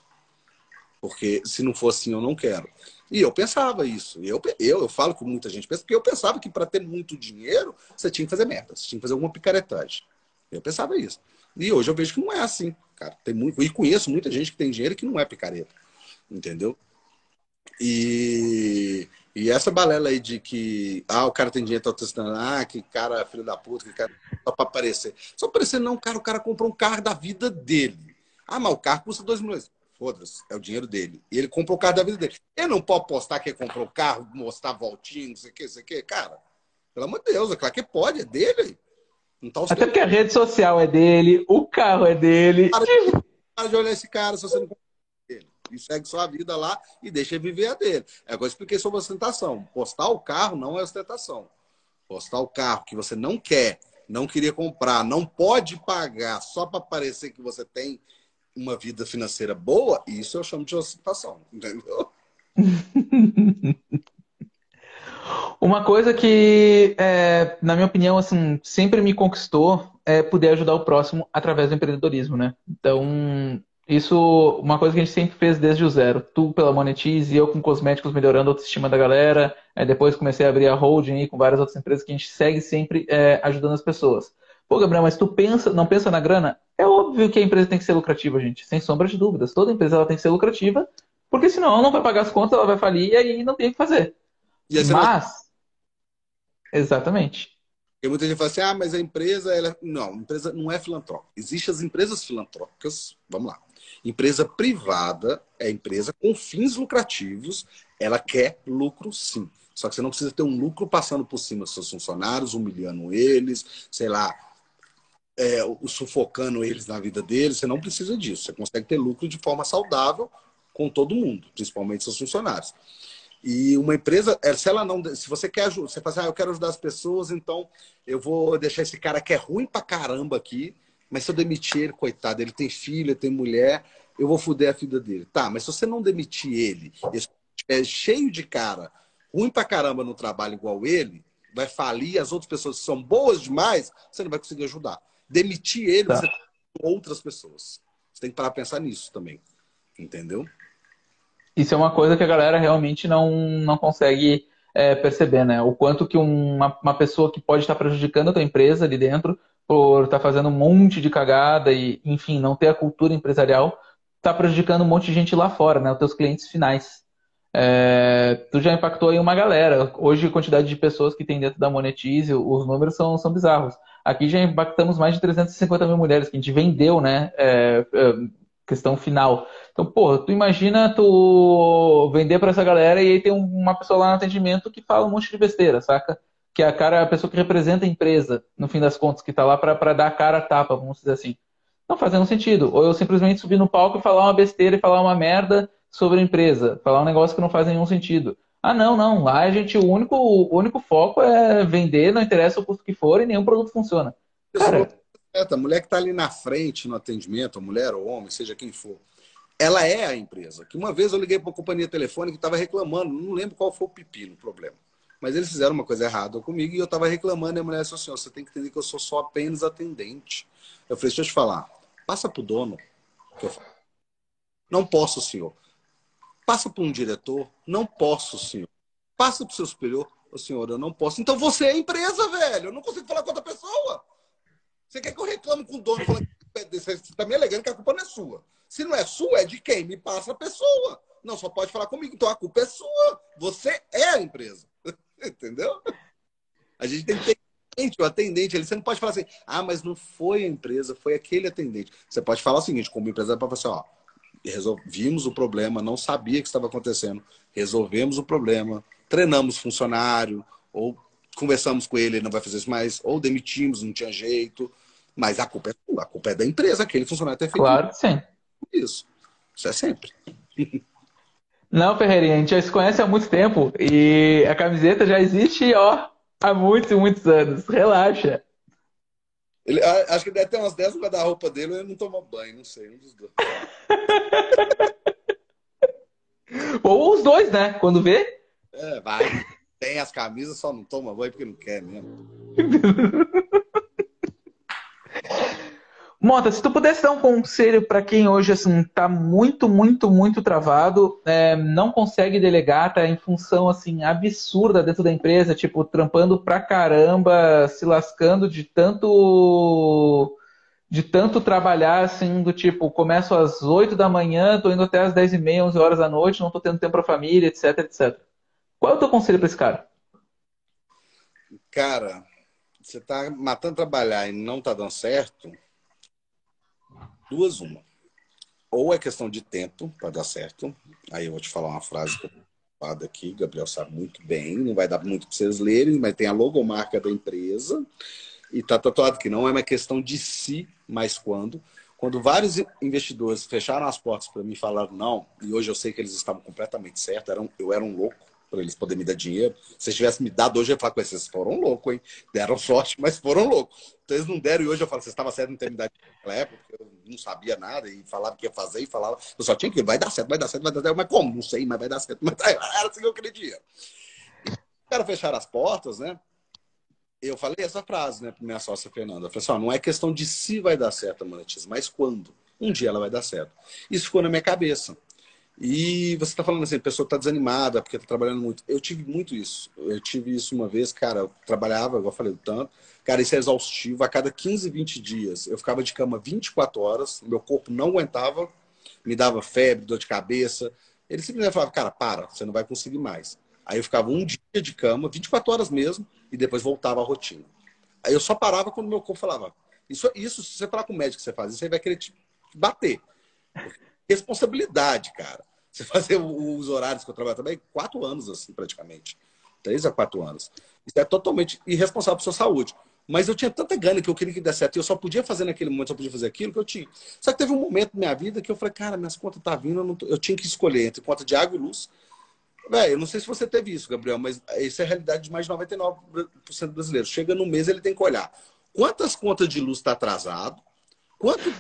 Porque se não for assim, eu não quero. E eu pensava isso. Eu, eu, eu falo que muita gente pensa, porque eu pensava que para ter muito dinheiro, você tinha que fazer merda, você tinha que fazer alguma picaretagem. Eu pensava isso. E hoje eu vejo que não é assim, cara. Tem muito, e conheço muita gente que tem dinheiro que não é picareta. Entendeu? E, e essa balela aí de que ah, o cara tem dinheiro, tá testando, ah, que cara filho da puta, que cara só pra aparecer. Só aparecer, não, cara, o cara comprou um carro da vida dele. Ah, mas o carro custa 2 milhões. Foda-se, é o dinheiro dele. E ele comprou o carro da vida dele. Ele não pode postar que ele comprou o carro, mostrar voltinho, não sei o que, não sei o que. Cara, pelo amor de Deus, é claro que pode, é dele. Tá Até porque a rede social é dele, o carro é dele. Para, para de olhar esse cara se você não dele. E segue sua vida lá e deixa ele viver a dele. É agora eu expliquei sobre ostentação. Postar o carro não é ostentação. Postar o carro que você não quer, não queria comprar, não pode pagar só para parecer que você tem uma vida financeira boa, isso eu chamo de ostentação, entendeu? Uma coisa que, é, na minha opinião, assim, sempre me conquistou é poder ajudar o próximo através do empreendedorismo, né? Então, isso, uma coisa que a gente sempre fez desde o zero. Tu pela Monetize eu com cosméticos melhorando a autoestima da galera. depois comecei a abrir a holding com várias outras empresas que a gente segue sempre é, ajudando as pessoas. Pô, Gabriel, mas tu pensa, não pensa na grana? É óbvio que a empresa tem que ser lucrativa, gente, sem sombra de dúvidas. Toda empresa ela tem que ser lucrativa, porque senão ela não vai pagar as contas, ela vai falir e aí não tem o que fazer. Mas, não... exatamente. Porque muita gente fala assim, ah, mas a empresa, ela... não, a empresa não é filantrópica. Existem as empresas filantrópicas, vamos lá. Empresa privada é empresa com fins lucrativos, ela quer lucro sim. Só que você não precisa ter um lucro passando por cima dos seus funcionários, humilhando eles, sei lá, é, sufocando eles na vida deles. Você não precisa disso. Você consegue ter lucro de forma saudável com todo mundo, principalmente seus funcionários. E uma empresa, é, se ela não, se você quer ajudar, você fala assim, ah, eu quero ajudar as pessoas, então eu vou deixar esse cara que é ruim pra caramba aqui, mas se eu demitir ele, coitado, ele tem filho, ele tem mulher, eu vou foder a vida dele. Tá, mas se você não demitir ele, é cheio de cara ruim pra caramba no trabalho igual ele, vai falir, as outras pessoas que são boas demais, você não vai conseguir ajudar. Demitir ele, tá. você tem outras pessoas. Você tem que parar pra pensar nisso também. Entendeu? Isso é uma coisa que a galera realmente não, não consegue é, perceber, né? O quanto que uma, uma pessoa que pode estar prejudicando a tua empresa ali dentro por estar fazendo um monte de cagada e, enfim, não ter a cultura empresarial, está prejudicando um monte de gente lá fora, né? Os teus clientes finais. É, tu já impactou aí uma galera. Hoje, a quantidade de pessoas que tem dentro da Monetize, os números são, são bizarros. Aqui já impactamos mais de 350 mil mulheres que a gente vendeu, né? É, é, questão final. Então, pô, tu imagina tu vender para essa galera e aí tem uma pessoa lá no atendimento que fala um monte de besteira, saca? Que é a cara, a pessoa que representa a empresa, no fim das contas, que tá lá para dar a cara a tapa, vamos dizer assim. Não faz nenhum sentido. Ou eu simplesmente subir no palco e falar uma besteira e falar uma merda sobre a empresa, falar um negócio que não faz nenhum sentido. Ah, não, não. Lá a gente, o único, o único foco é vender, não interessa o custo que for e nenhum produto funciona. Cara, a mulher que está ali na frente no atendimento, a mulher ou homem, seja quem for, ela é a empresa. Que uma vez eu liguei para uma companhia telefônica que estava reclamando, não lembro qual foi o pepino, o problema. Mas eles fizeram uma coisa errada comigo e eu estava reclamando e a mulher disse assim, você tem que entender que eu sou só apenas atendente. Eu falei, deixa eu te falar, passa para o dono. Não posso, senhor. Passa para um diretor. Não posso, senhor. Passa para o seu superior. Ô, senhor, eu não posso. Então você é empresa, velho. Eu não consigo falar com outra pessoa. Você quer que eu reclame com o dono? Você está me alegando que a culpa não é sua. Se não é sua, é de quem? Me passa a pessoa. Não, só pode falar comigo. Então a culpa é sua. Você é a empresa. Entendeu? A gente tem que ter o atendente. Ele, você não pode falar assim, ah, mas não foi a empresa, foi aquele atendente. Você pode falar o seguinte, como empresário, para falar assim, ó, resolvimos o problema, não sabia que estava acontecendo, resolvemos o problema, treinamos funcionário, ou conversamos com ele, ele não vai fazer isso mais, ou demitimos, não tinha jeito. Mas a culpa é, a culpa é da empresa, aquele funcionário ter feito. Claro que sim. Isso. Isso é sempre. Não, Ferreirinha, a gente já se conhece há muito tempo e a camiseta já existe, ó, há muitos e muitos anos. Relaxa. Ele, acho que deve ter umas 10 no da roupa dele ele não toma banho, não sei, um dos dois. Ou os dois, né? Quando vê. É, vai. Tem as camisas, só não toma banho porque não quer mesmo. Mota, se tu pudesse dar um conselho para quem hoje assim tá muito, muito, muito travado, é, não consegue delegar, tá em função assim absurda dentro da empresa, tipo trampando pra caramba, se lascando de tanto de tanto trabalhar assim do tipo começo às 8 da manhã, tô indo até às 10 e meia, 11 horas da noite, não tô tendo tempo para família, etc, etc. Qual é o teu conselho para esse cara? Cara, você tá matando trabalhar e não tá dando certo, duas uma. Ou é questão de tempo para dar certo. Aí eu vou te falar uma frase que eu aqui, Gabriel sabe muito bem, não vai dar muito para vocês lerem, mas tem a logomarca da empresa e tá tatuado que não é uma questão de si, mas quando. Quando vários investidores fecharam as portas para mim e falaram não, e hoje eu sei que eles estavam completamente certos, eu era um louco, para eles poderem me dar dinheiro. Se eles tivessem me dado hoje, eu ia falar com vocês foram loucos, hein? Deram sorte, mas foram loucos. Então eles não deram e hoje eu falo, vocês estavam certo em ter me dado naquela época, porque eu não sabia nada e falava que ia fazer e falava, eu só tinha que, vai dar certo, vai dar certo, vai dar certo. Mas como? Não sei, mas vai dar certo. Mas era assim que eu acreditava. Quero fechar as portas, né? Eu falei essa frase, né, para minha sócia Fernanda. Eu falei assim, ó, não é questão de se vai dar certo a monetização, mas quando. Um dia ela vai dar certo. Isso ficou na minha cabeça. E você está falando assim, a pessoa está desanimada porque está trabalhando muito. Eu tive muito isso. Eu tive isso uma vez, cara, eu trabalhava, igual eu falei, tanto. Cara, isso é exaustivo. A cada 15, 20 dias, eu ficava de cama 24 horas, meu corpo não aguentava, me dava febre, dor de cabeça. Ele simplesmente falava, cara, para, você não vai conseguir mais. Aí eu ficava um dia de cama, 24 horas mesmo, e depois voltava à rotina. Aí eu só parava quando meu corpo falava. Isso, isso se você falar com o médico que você faz, isso aí vai querer te bater responsabilidade, cara. Você fazer os horários que eu trabalho também, quatro anos, assim, praticamente. Três a quatro anos. Isso é totalmente irresponsável por sua saúde. Mas eu tinha tanta gana que eu queria que desse certo. E eu só podia fazer naquele momento, só podia fazer aquilo que eu tinha. Só que teve um momento na minha vida que eu falei, cara, minhas contas tá vindo, eu, tô... eu tinha que escolher entre conta de água e luz. Velho, eu não sei se você teve isso, Gabriel, mas isso é a realidade de mais de 99% brasileiros. Chega no mês, ele tem que olhar quantas contas de luz está atrasado, quanto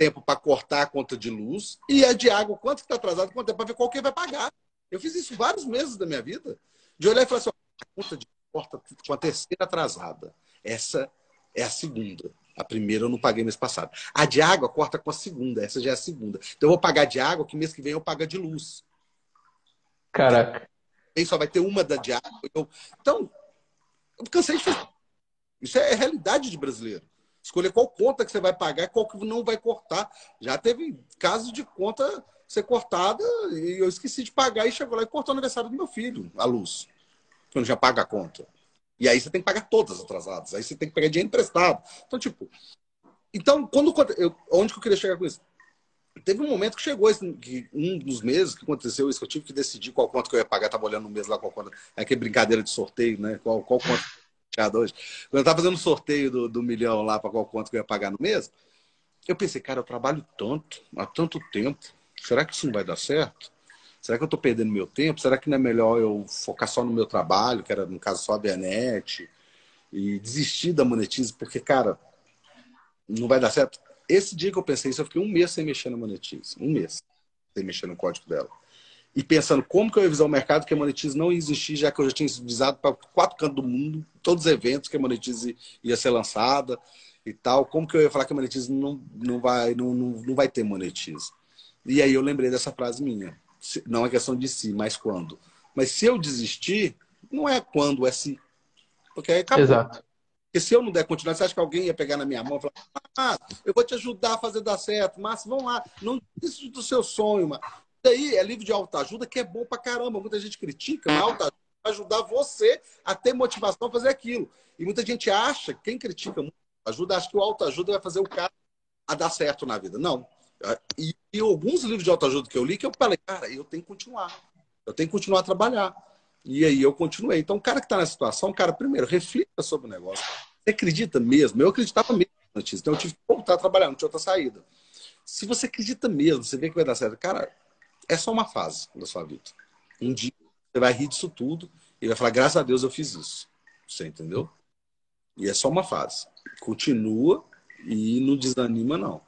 tempo para cortar a conta de luz e a de água, quanto está atrasado, quanto tempo para ver qual que vai pagar. Eu fiz isso vários meses da minha vida. De olhar e falar assim, a conta de corta com a terceira atrasada. Essa é a segunda. A primeira eu não paguei mês passado. A de água corta com a segunda. Essa já é a segunda. Então eu vou pagar de água, que mês que vem eu pago de luz. Caraca. Aí só vai ter uma da de água. Eu... Então, eu cansei de fazer. Isso é realidade de brasileiro. Escolher qual conta que você vai pagar e qual que não vai cortar. Já teve casos de conta ser cortada e eu esqueci de pagar e chegou lá e cortou o aniversário do meu filho, a luz. Quando já paga a conta. E aí você tem que pagar todas atrasadas. Aí você tem que pegar dinheiro emprestado. Então, tipo. Então, quando. Eu, onde que eu queria chegar com isso? Teve um momento que chegou esse, que um dos meses que aconteceu isso, que eu tive que decidir qual quanto que eu ia pagar. Tava olhando no mês lá qual quanto. É aquele brincadeira de sorteio, né? Qual, qual quanto hoje. Quando eu tava fazendo o sorteio do, do milhão lá para qual quanto que eu ia pagar no mês, eu pensei, cara, eu trabalho tanto, há tanto tempo. Será que isso não vai dar certo? Será que eu estou perdendo meu tempo? Será que não é melhor eu focar só no meu trabalho, que era, no caso, só a Bianet, e desistir da Monetize? Porque, cara, não vai dar certo. Esse dia que eu pensei isso, eu fiquei um mês sem mexer na Monetize. Um mês sem mexer no código dela. E pensando como que eu ia visar o mercado, que a Monetize não ia existir, já que eu já tinha visado para quatro cantos do mundo, todos os eventos que a Monetize ia ser lançada e tal. Como que eu ia falar que a Monetize não, não, vai, não, não, não vai ter Monetize? E aí eu lembrei dessa frase minha. Não é questão de se, mas quando. Mas se eu desistir, não é quando, é se. Porque aí acabou. Exato. Porque se eu não der continuidade, você acha que alguém ia pegar na minha mão e falar: Ah, eu vou te ajudar a fazer dar certo, mas vamos lá, não desista do seu sonho, mano. Daí é livro de autoajuda que é bom pra caramba. Muita gente critica, mas autoajuda ajudar você a ter motivação a fazer aquilo. E muita gente acha, quem critica muito ajuda, acha que o autoajuda vai fazer o cara a dar certo na vida. Não. E, e alguns livros de autoajuda que eu li, que eu falei, cara, eu tenho que continuar. Eu tenho que continuar a trabalhar. E aí eu continuei. Então, o cara que está nessa situação, cara, primeiro, reflita sobre o negócio. Você acredita mesmo? Eu acreditava mesmo na notícia. Então, eu tive que voltar a trabalhar, não tinha outra saída. Se você acredita mesmo, você vê que vai dar certo, cara, é só uma fase da sua vida. Um dia você vai rir disso tudo e vai falar, graças a Deus eu fiz isso. Você entendeu? E é só uma fase. Continua e não desanima, não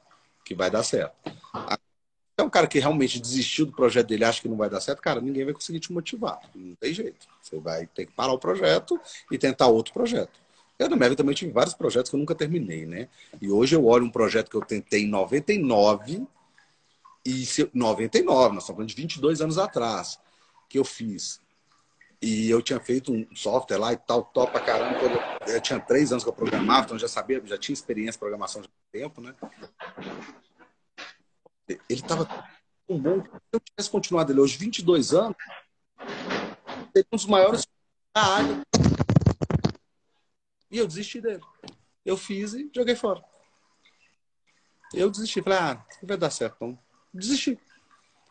que vai dar certo. É um cara que realmente desistiu do projeto dele, acha que não vai dar certo, cara, ninguém vai conseguir te motivar. Não tem jeito. Você vai ter que parar o projeto e tentar outro projeto. Eu na minha também tive vários projetos que eu nunca terminei, né? E hoje eu olho um projeto que eu tentei em 99 e 99, nós estamos falando de 22 anos atrás, que eu fiz. E eu tinha feito um software lá e tal, top pra caramba. Eu, eu tinha três anos que eu programava, então eu já sabia, já tinha experiência em programação de tempo, né? Ele estava tão bom. Se eu tivesse continuado ele hoje, 22 anos, seria um dos maiores da área. E eu desisti dele. Eu fiz e joguei fora. Eu desisti. Falei, ah, não vai dar certo. Então, desisti.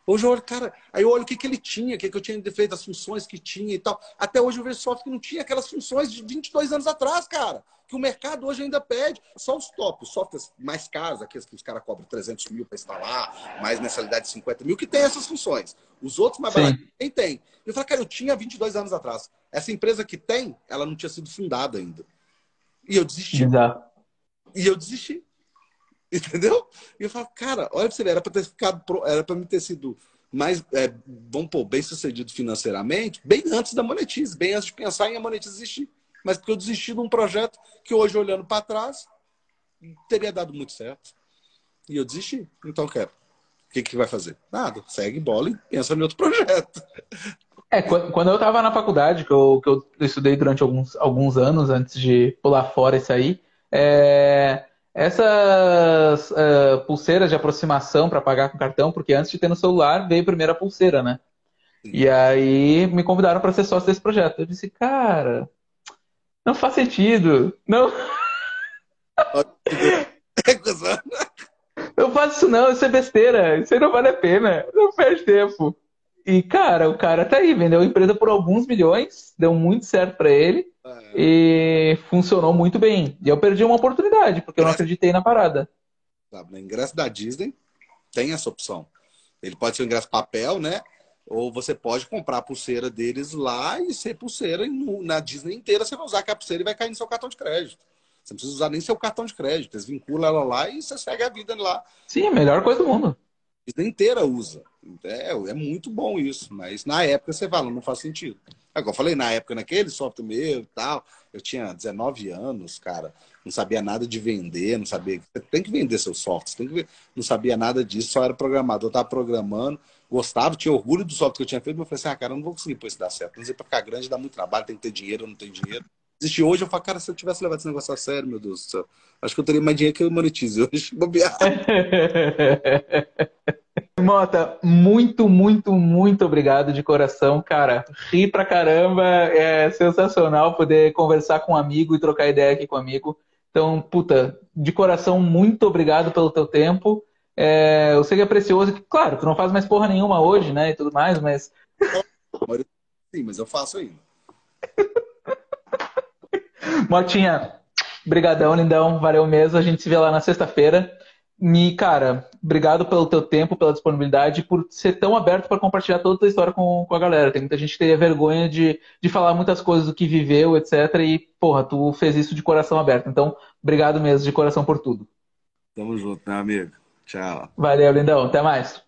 Hoje eu olho, cara, aí eu olho o que, que ele tinha, o que, que eu tinha feito, as funções que tinha e tal. Até hoje eu vejo software que não tinha aquelas funções de 22 anos atrás, cara. Que o mercado hoje ainda pede. Só os top, os softwares mais caros, aqueles que os caras cobram 300 mil para instalar, mais mensalidade de 50 mil, que tem essas funções. Os outros mais baratos nem tem. Eu falei, cara, eu tinha 22 anos atrás. Essa empresa que tem, ela não tinha sido fundada ainda. E eu desisti. Exato. E eu desisti. Entendeu? E eu falo, cara, olha pra você ver, era para ter ficado, era para me ter sido mais, é, vamos pôr, bem sucedido financeiramente, bem antes da Monetize, bem antes de pensar em a Monetize existir. Mas porque eu desisti de um projeto que hoje, olhando para trás, teria dado muito certo. E eu desisti. Então, quero. O que, que vai fazer? Nada. Segue bola e pensa em outro projeto. É, quando eu estava na faculdade, que eu, que eu estudei durante alguns, alguns anos antes de pular fora e sair, é, essas uh, pulseiras de aproximação para pagar com cartão, porque antes de ter no celular veio primeiro a pulseira, né? Sim. E aí me convidaram para ser sócio desse projeto. Eu disse, cara, não faz sentido. Não. não faço isso não, isso é besteira. Isso aí não vale a pena. Não perde tempo. E, cara, o cara tá aí, vendeu a empresa por alguns milhões, deu muito certo para ele. E funcionou muito bem. E eu perdi uma oportunidade, porque eu não acreditei na parada. Tá, no ingresso da Disney tem essa opção. Ele pode ser um ingresso papel, né? Ou você pode comprar a pulseira deles lá e ser pulseira na Disney inteira. Você vai usar a pulseira e vai cair no seu cartão de crédito. Você não precisa usar nem seu cartão de crédito. Eles vinculam ela lá e você segue a vida lá. Sim, a melhor coisa do mundo. A Disney inteira usa. É, é muito bom isso. Mas na época você fala, não faz sentido. Agora, é eu falei, na época, naquele software meu e tal, eu tinha 19 anos, cara, não sabia nada de vender, não sabia. Tem que vender seus softwares, tem que ver, não sabia nada disso, só era programador, estava programando, gostava, tinha orgulho do software que eu tinha feito, mas eu falei assim, ah, cara, eu não vou conseguir pôr isso dar certo. Não sei, para ficar grande dá muito trabalho, tem que ter dinheiro, não tenho dinheiro. Existe hoje, eu falo, cara, se eu tivesse levado esse negócio a sério, meu Deus do céu, acho que eu teria mais dinheiro que eu monetize hoje, bobear. Mota, muito, muito, muito obrigado de coração, cara. Ri pra caramba, é sensacional poder conversar com um amigo e trocar ideia aqui com um amigo. Então, puta, de coração, muito obrigado pelo teu tempo. É, eu sei que é precioso, claro, tu não faz mais porra nenhuma hoje, né, e tudo mais, mas... Sim, mas eu faço ainda. Motinha, brigadão, lindão, valeu mesmo, a gente se vê lá na sexta-feira. E, cara, obrigado pelo teu tempo, pela disponibilidade, por ser tão aberto para compartilhar toda a tua história com, com a galera. Tem muita gente que teria vergonha de, de falar muitas coisas do que viveu, etc. E, porra, tu fez isso de coração aberto. Então, obrigado mesmo, de coração por tudo. Tamo junto, meu amigo. Tchau. Valeu, lindão. Até mais.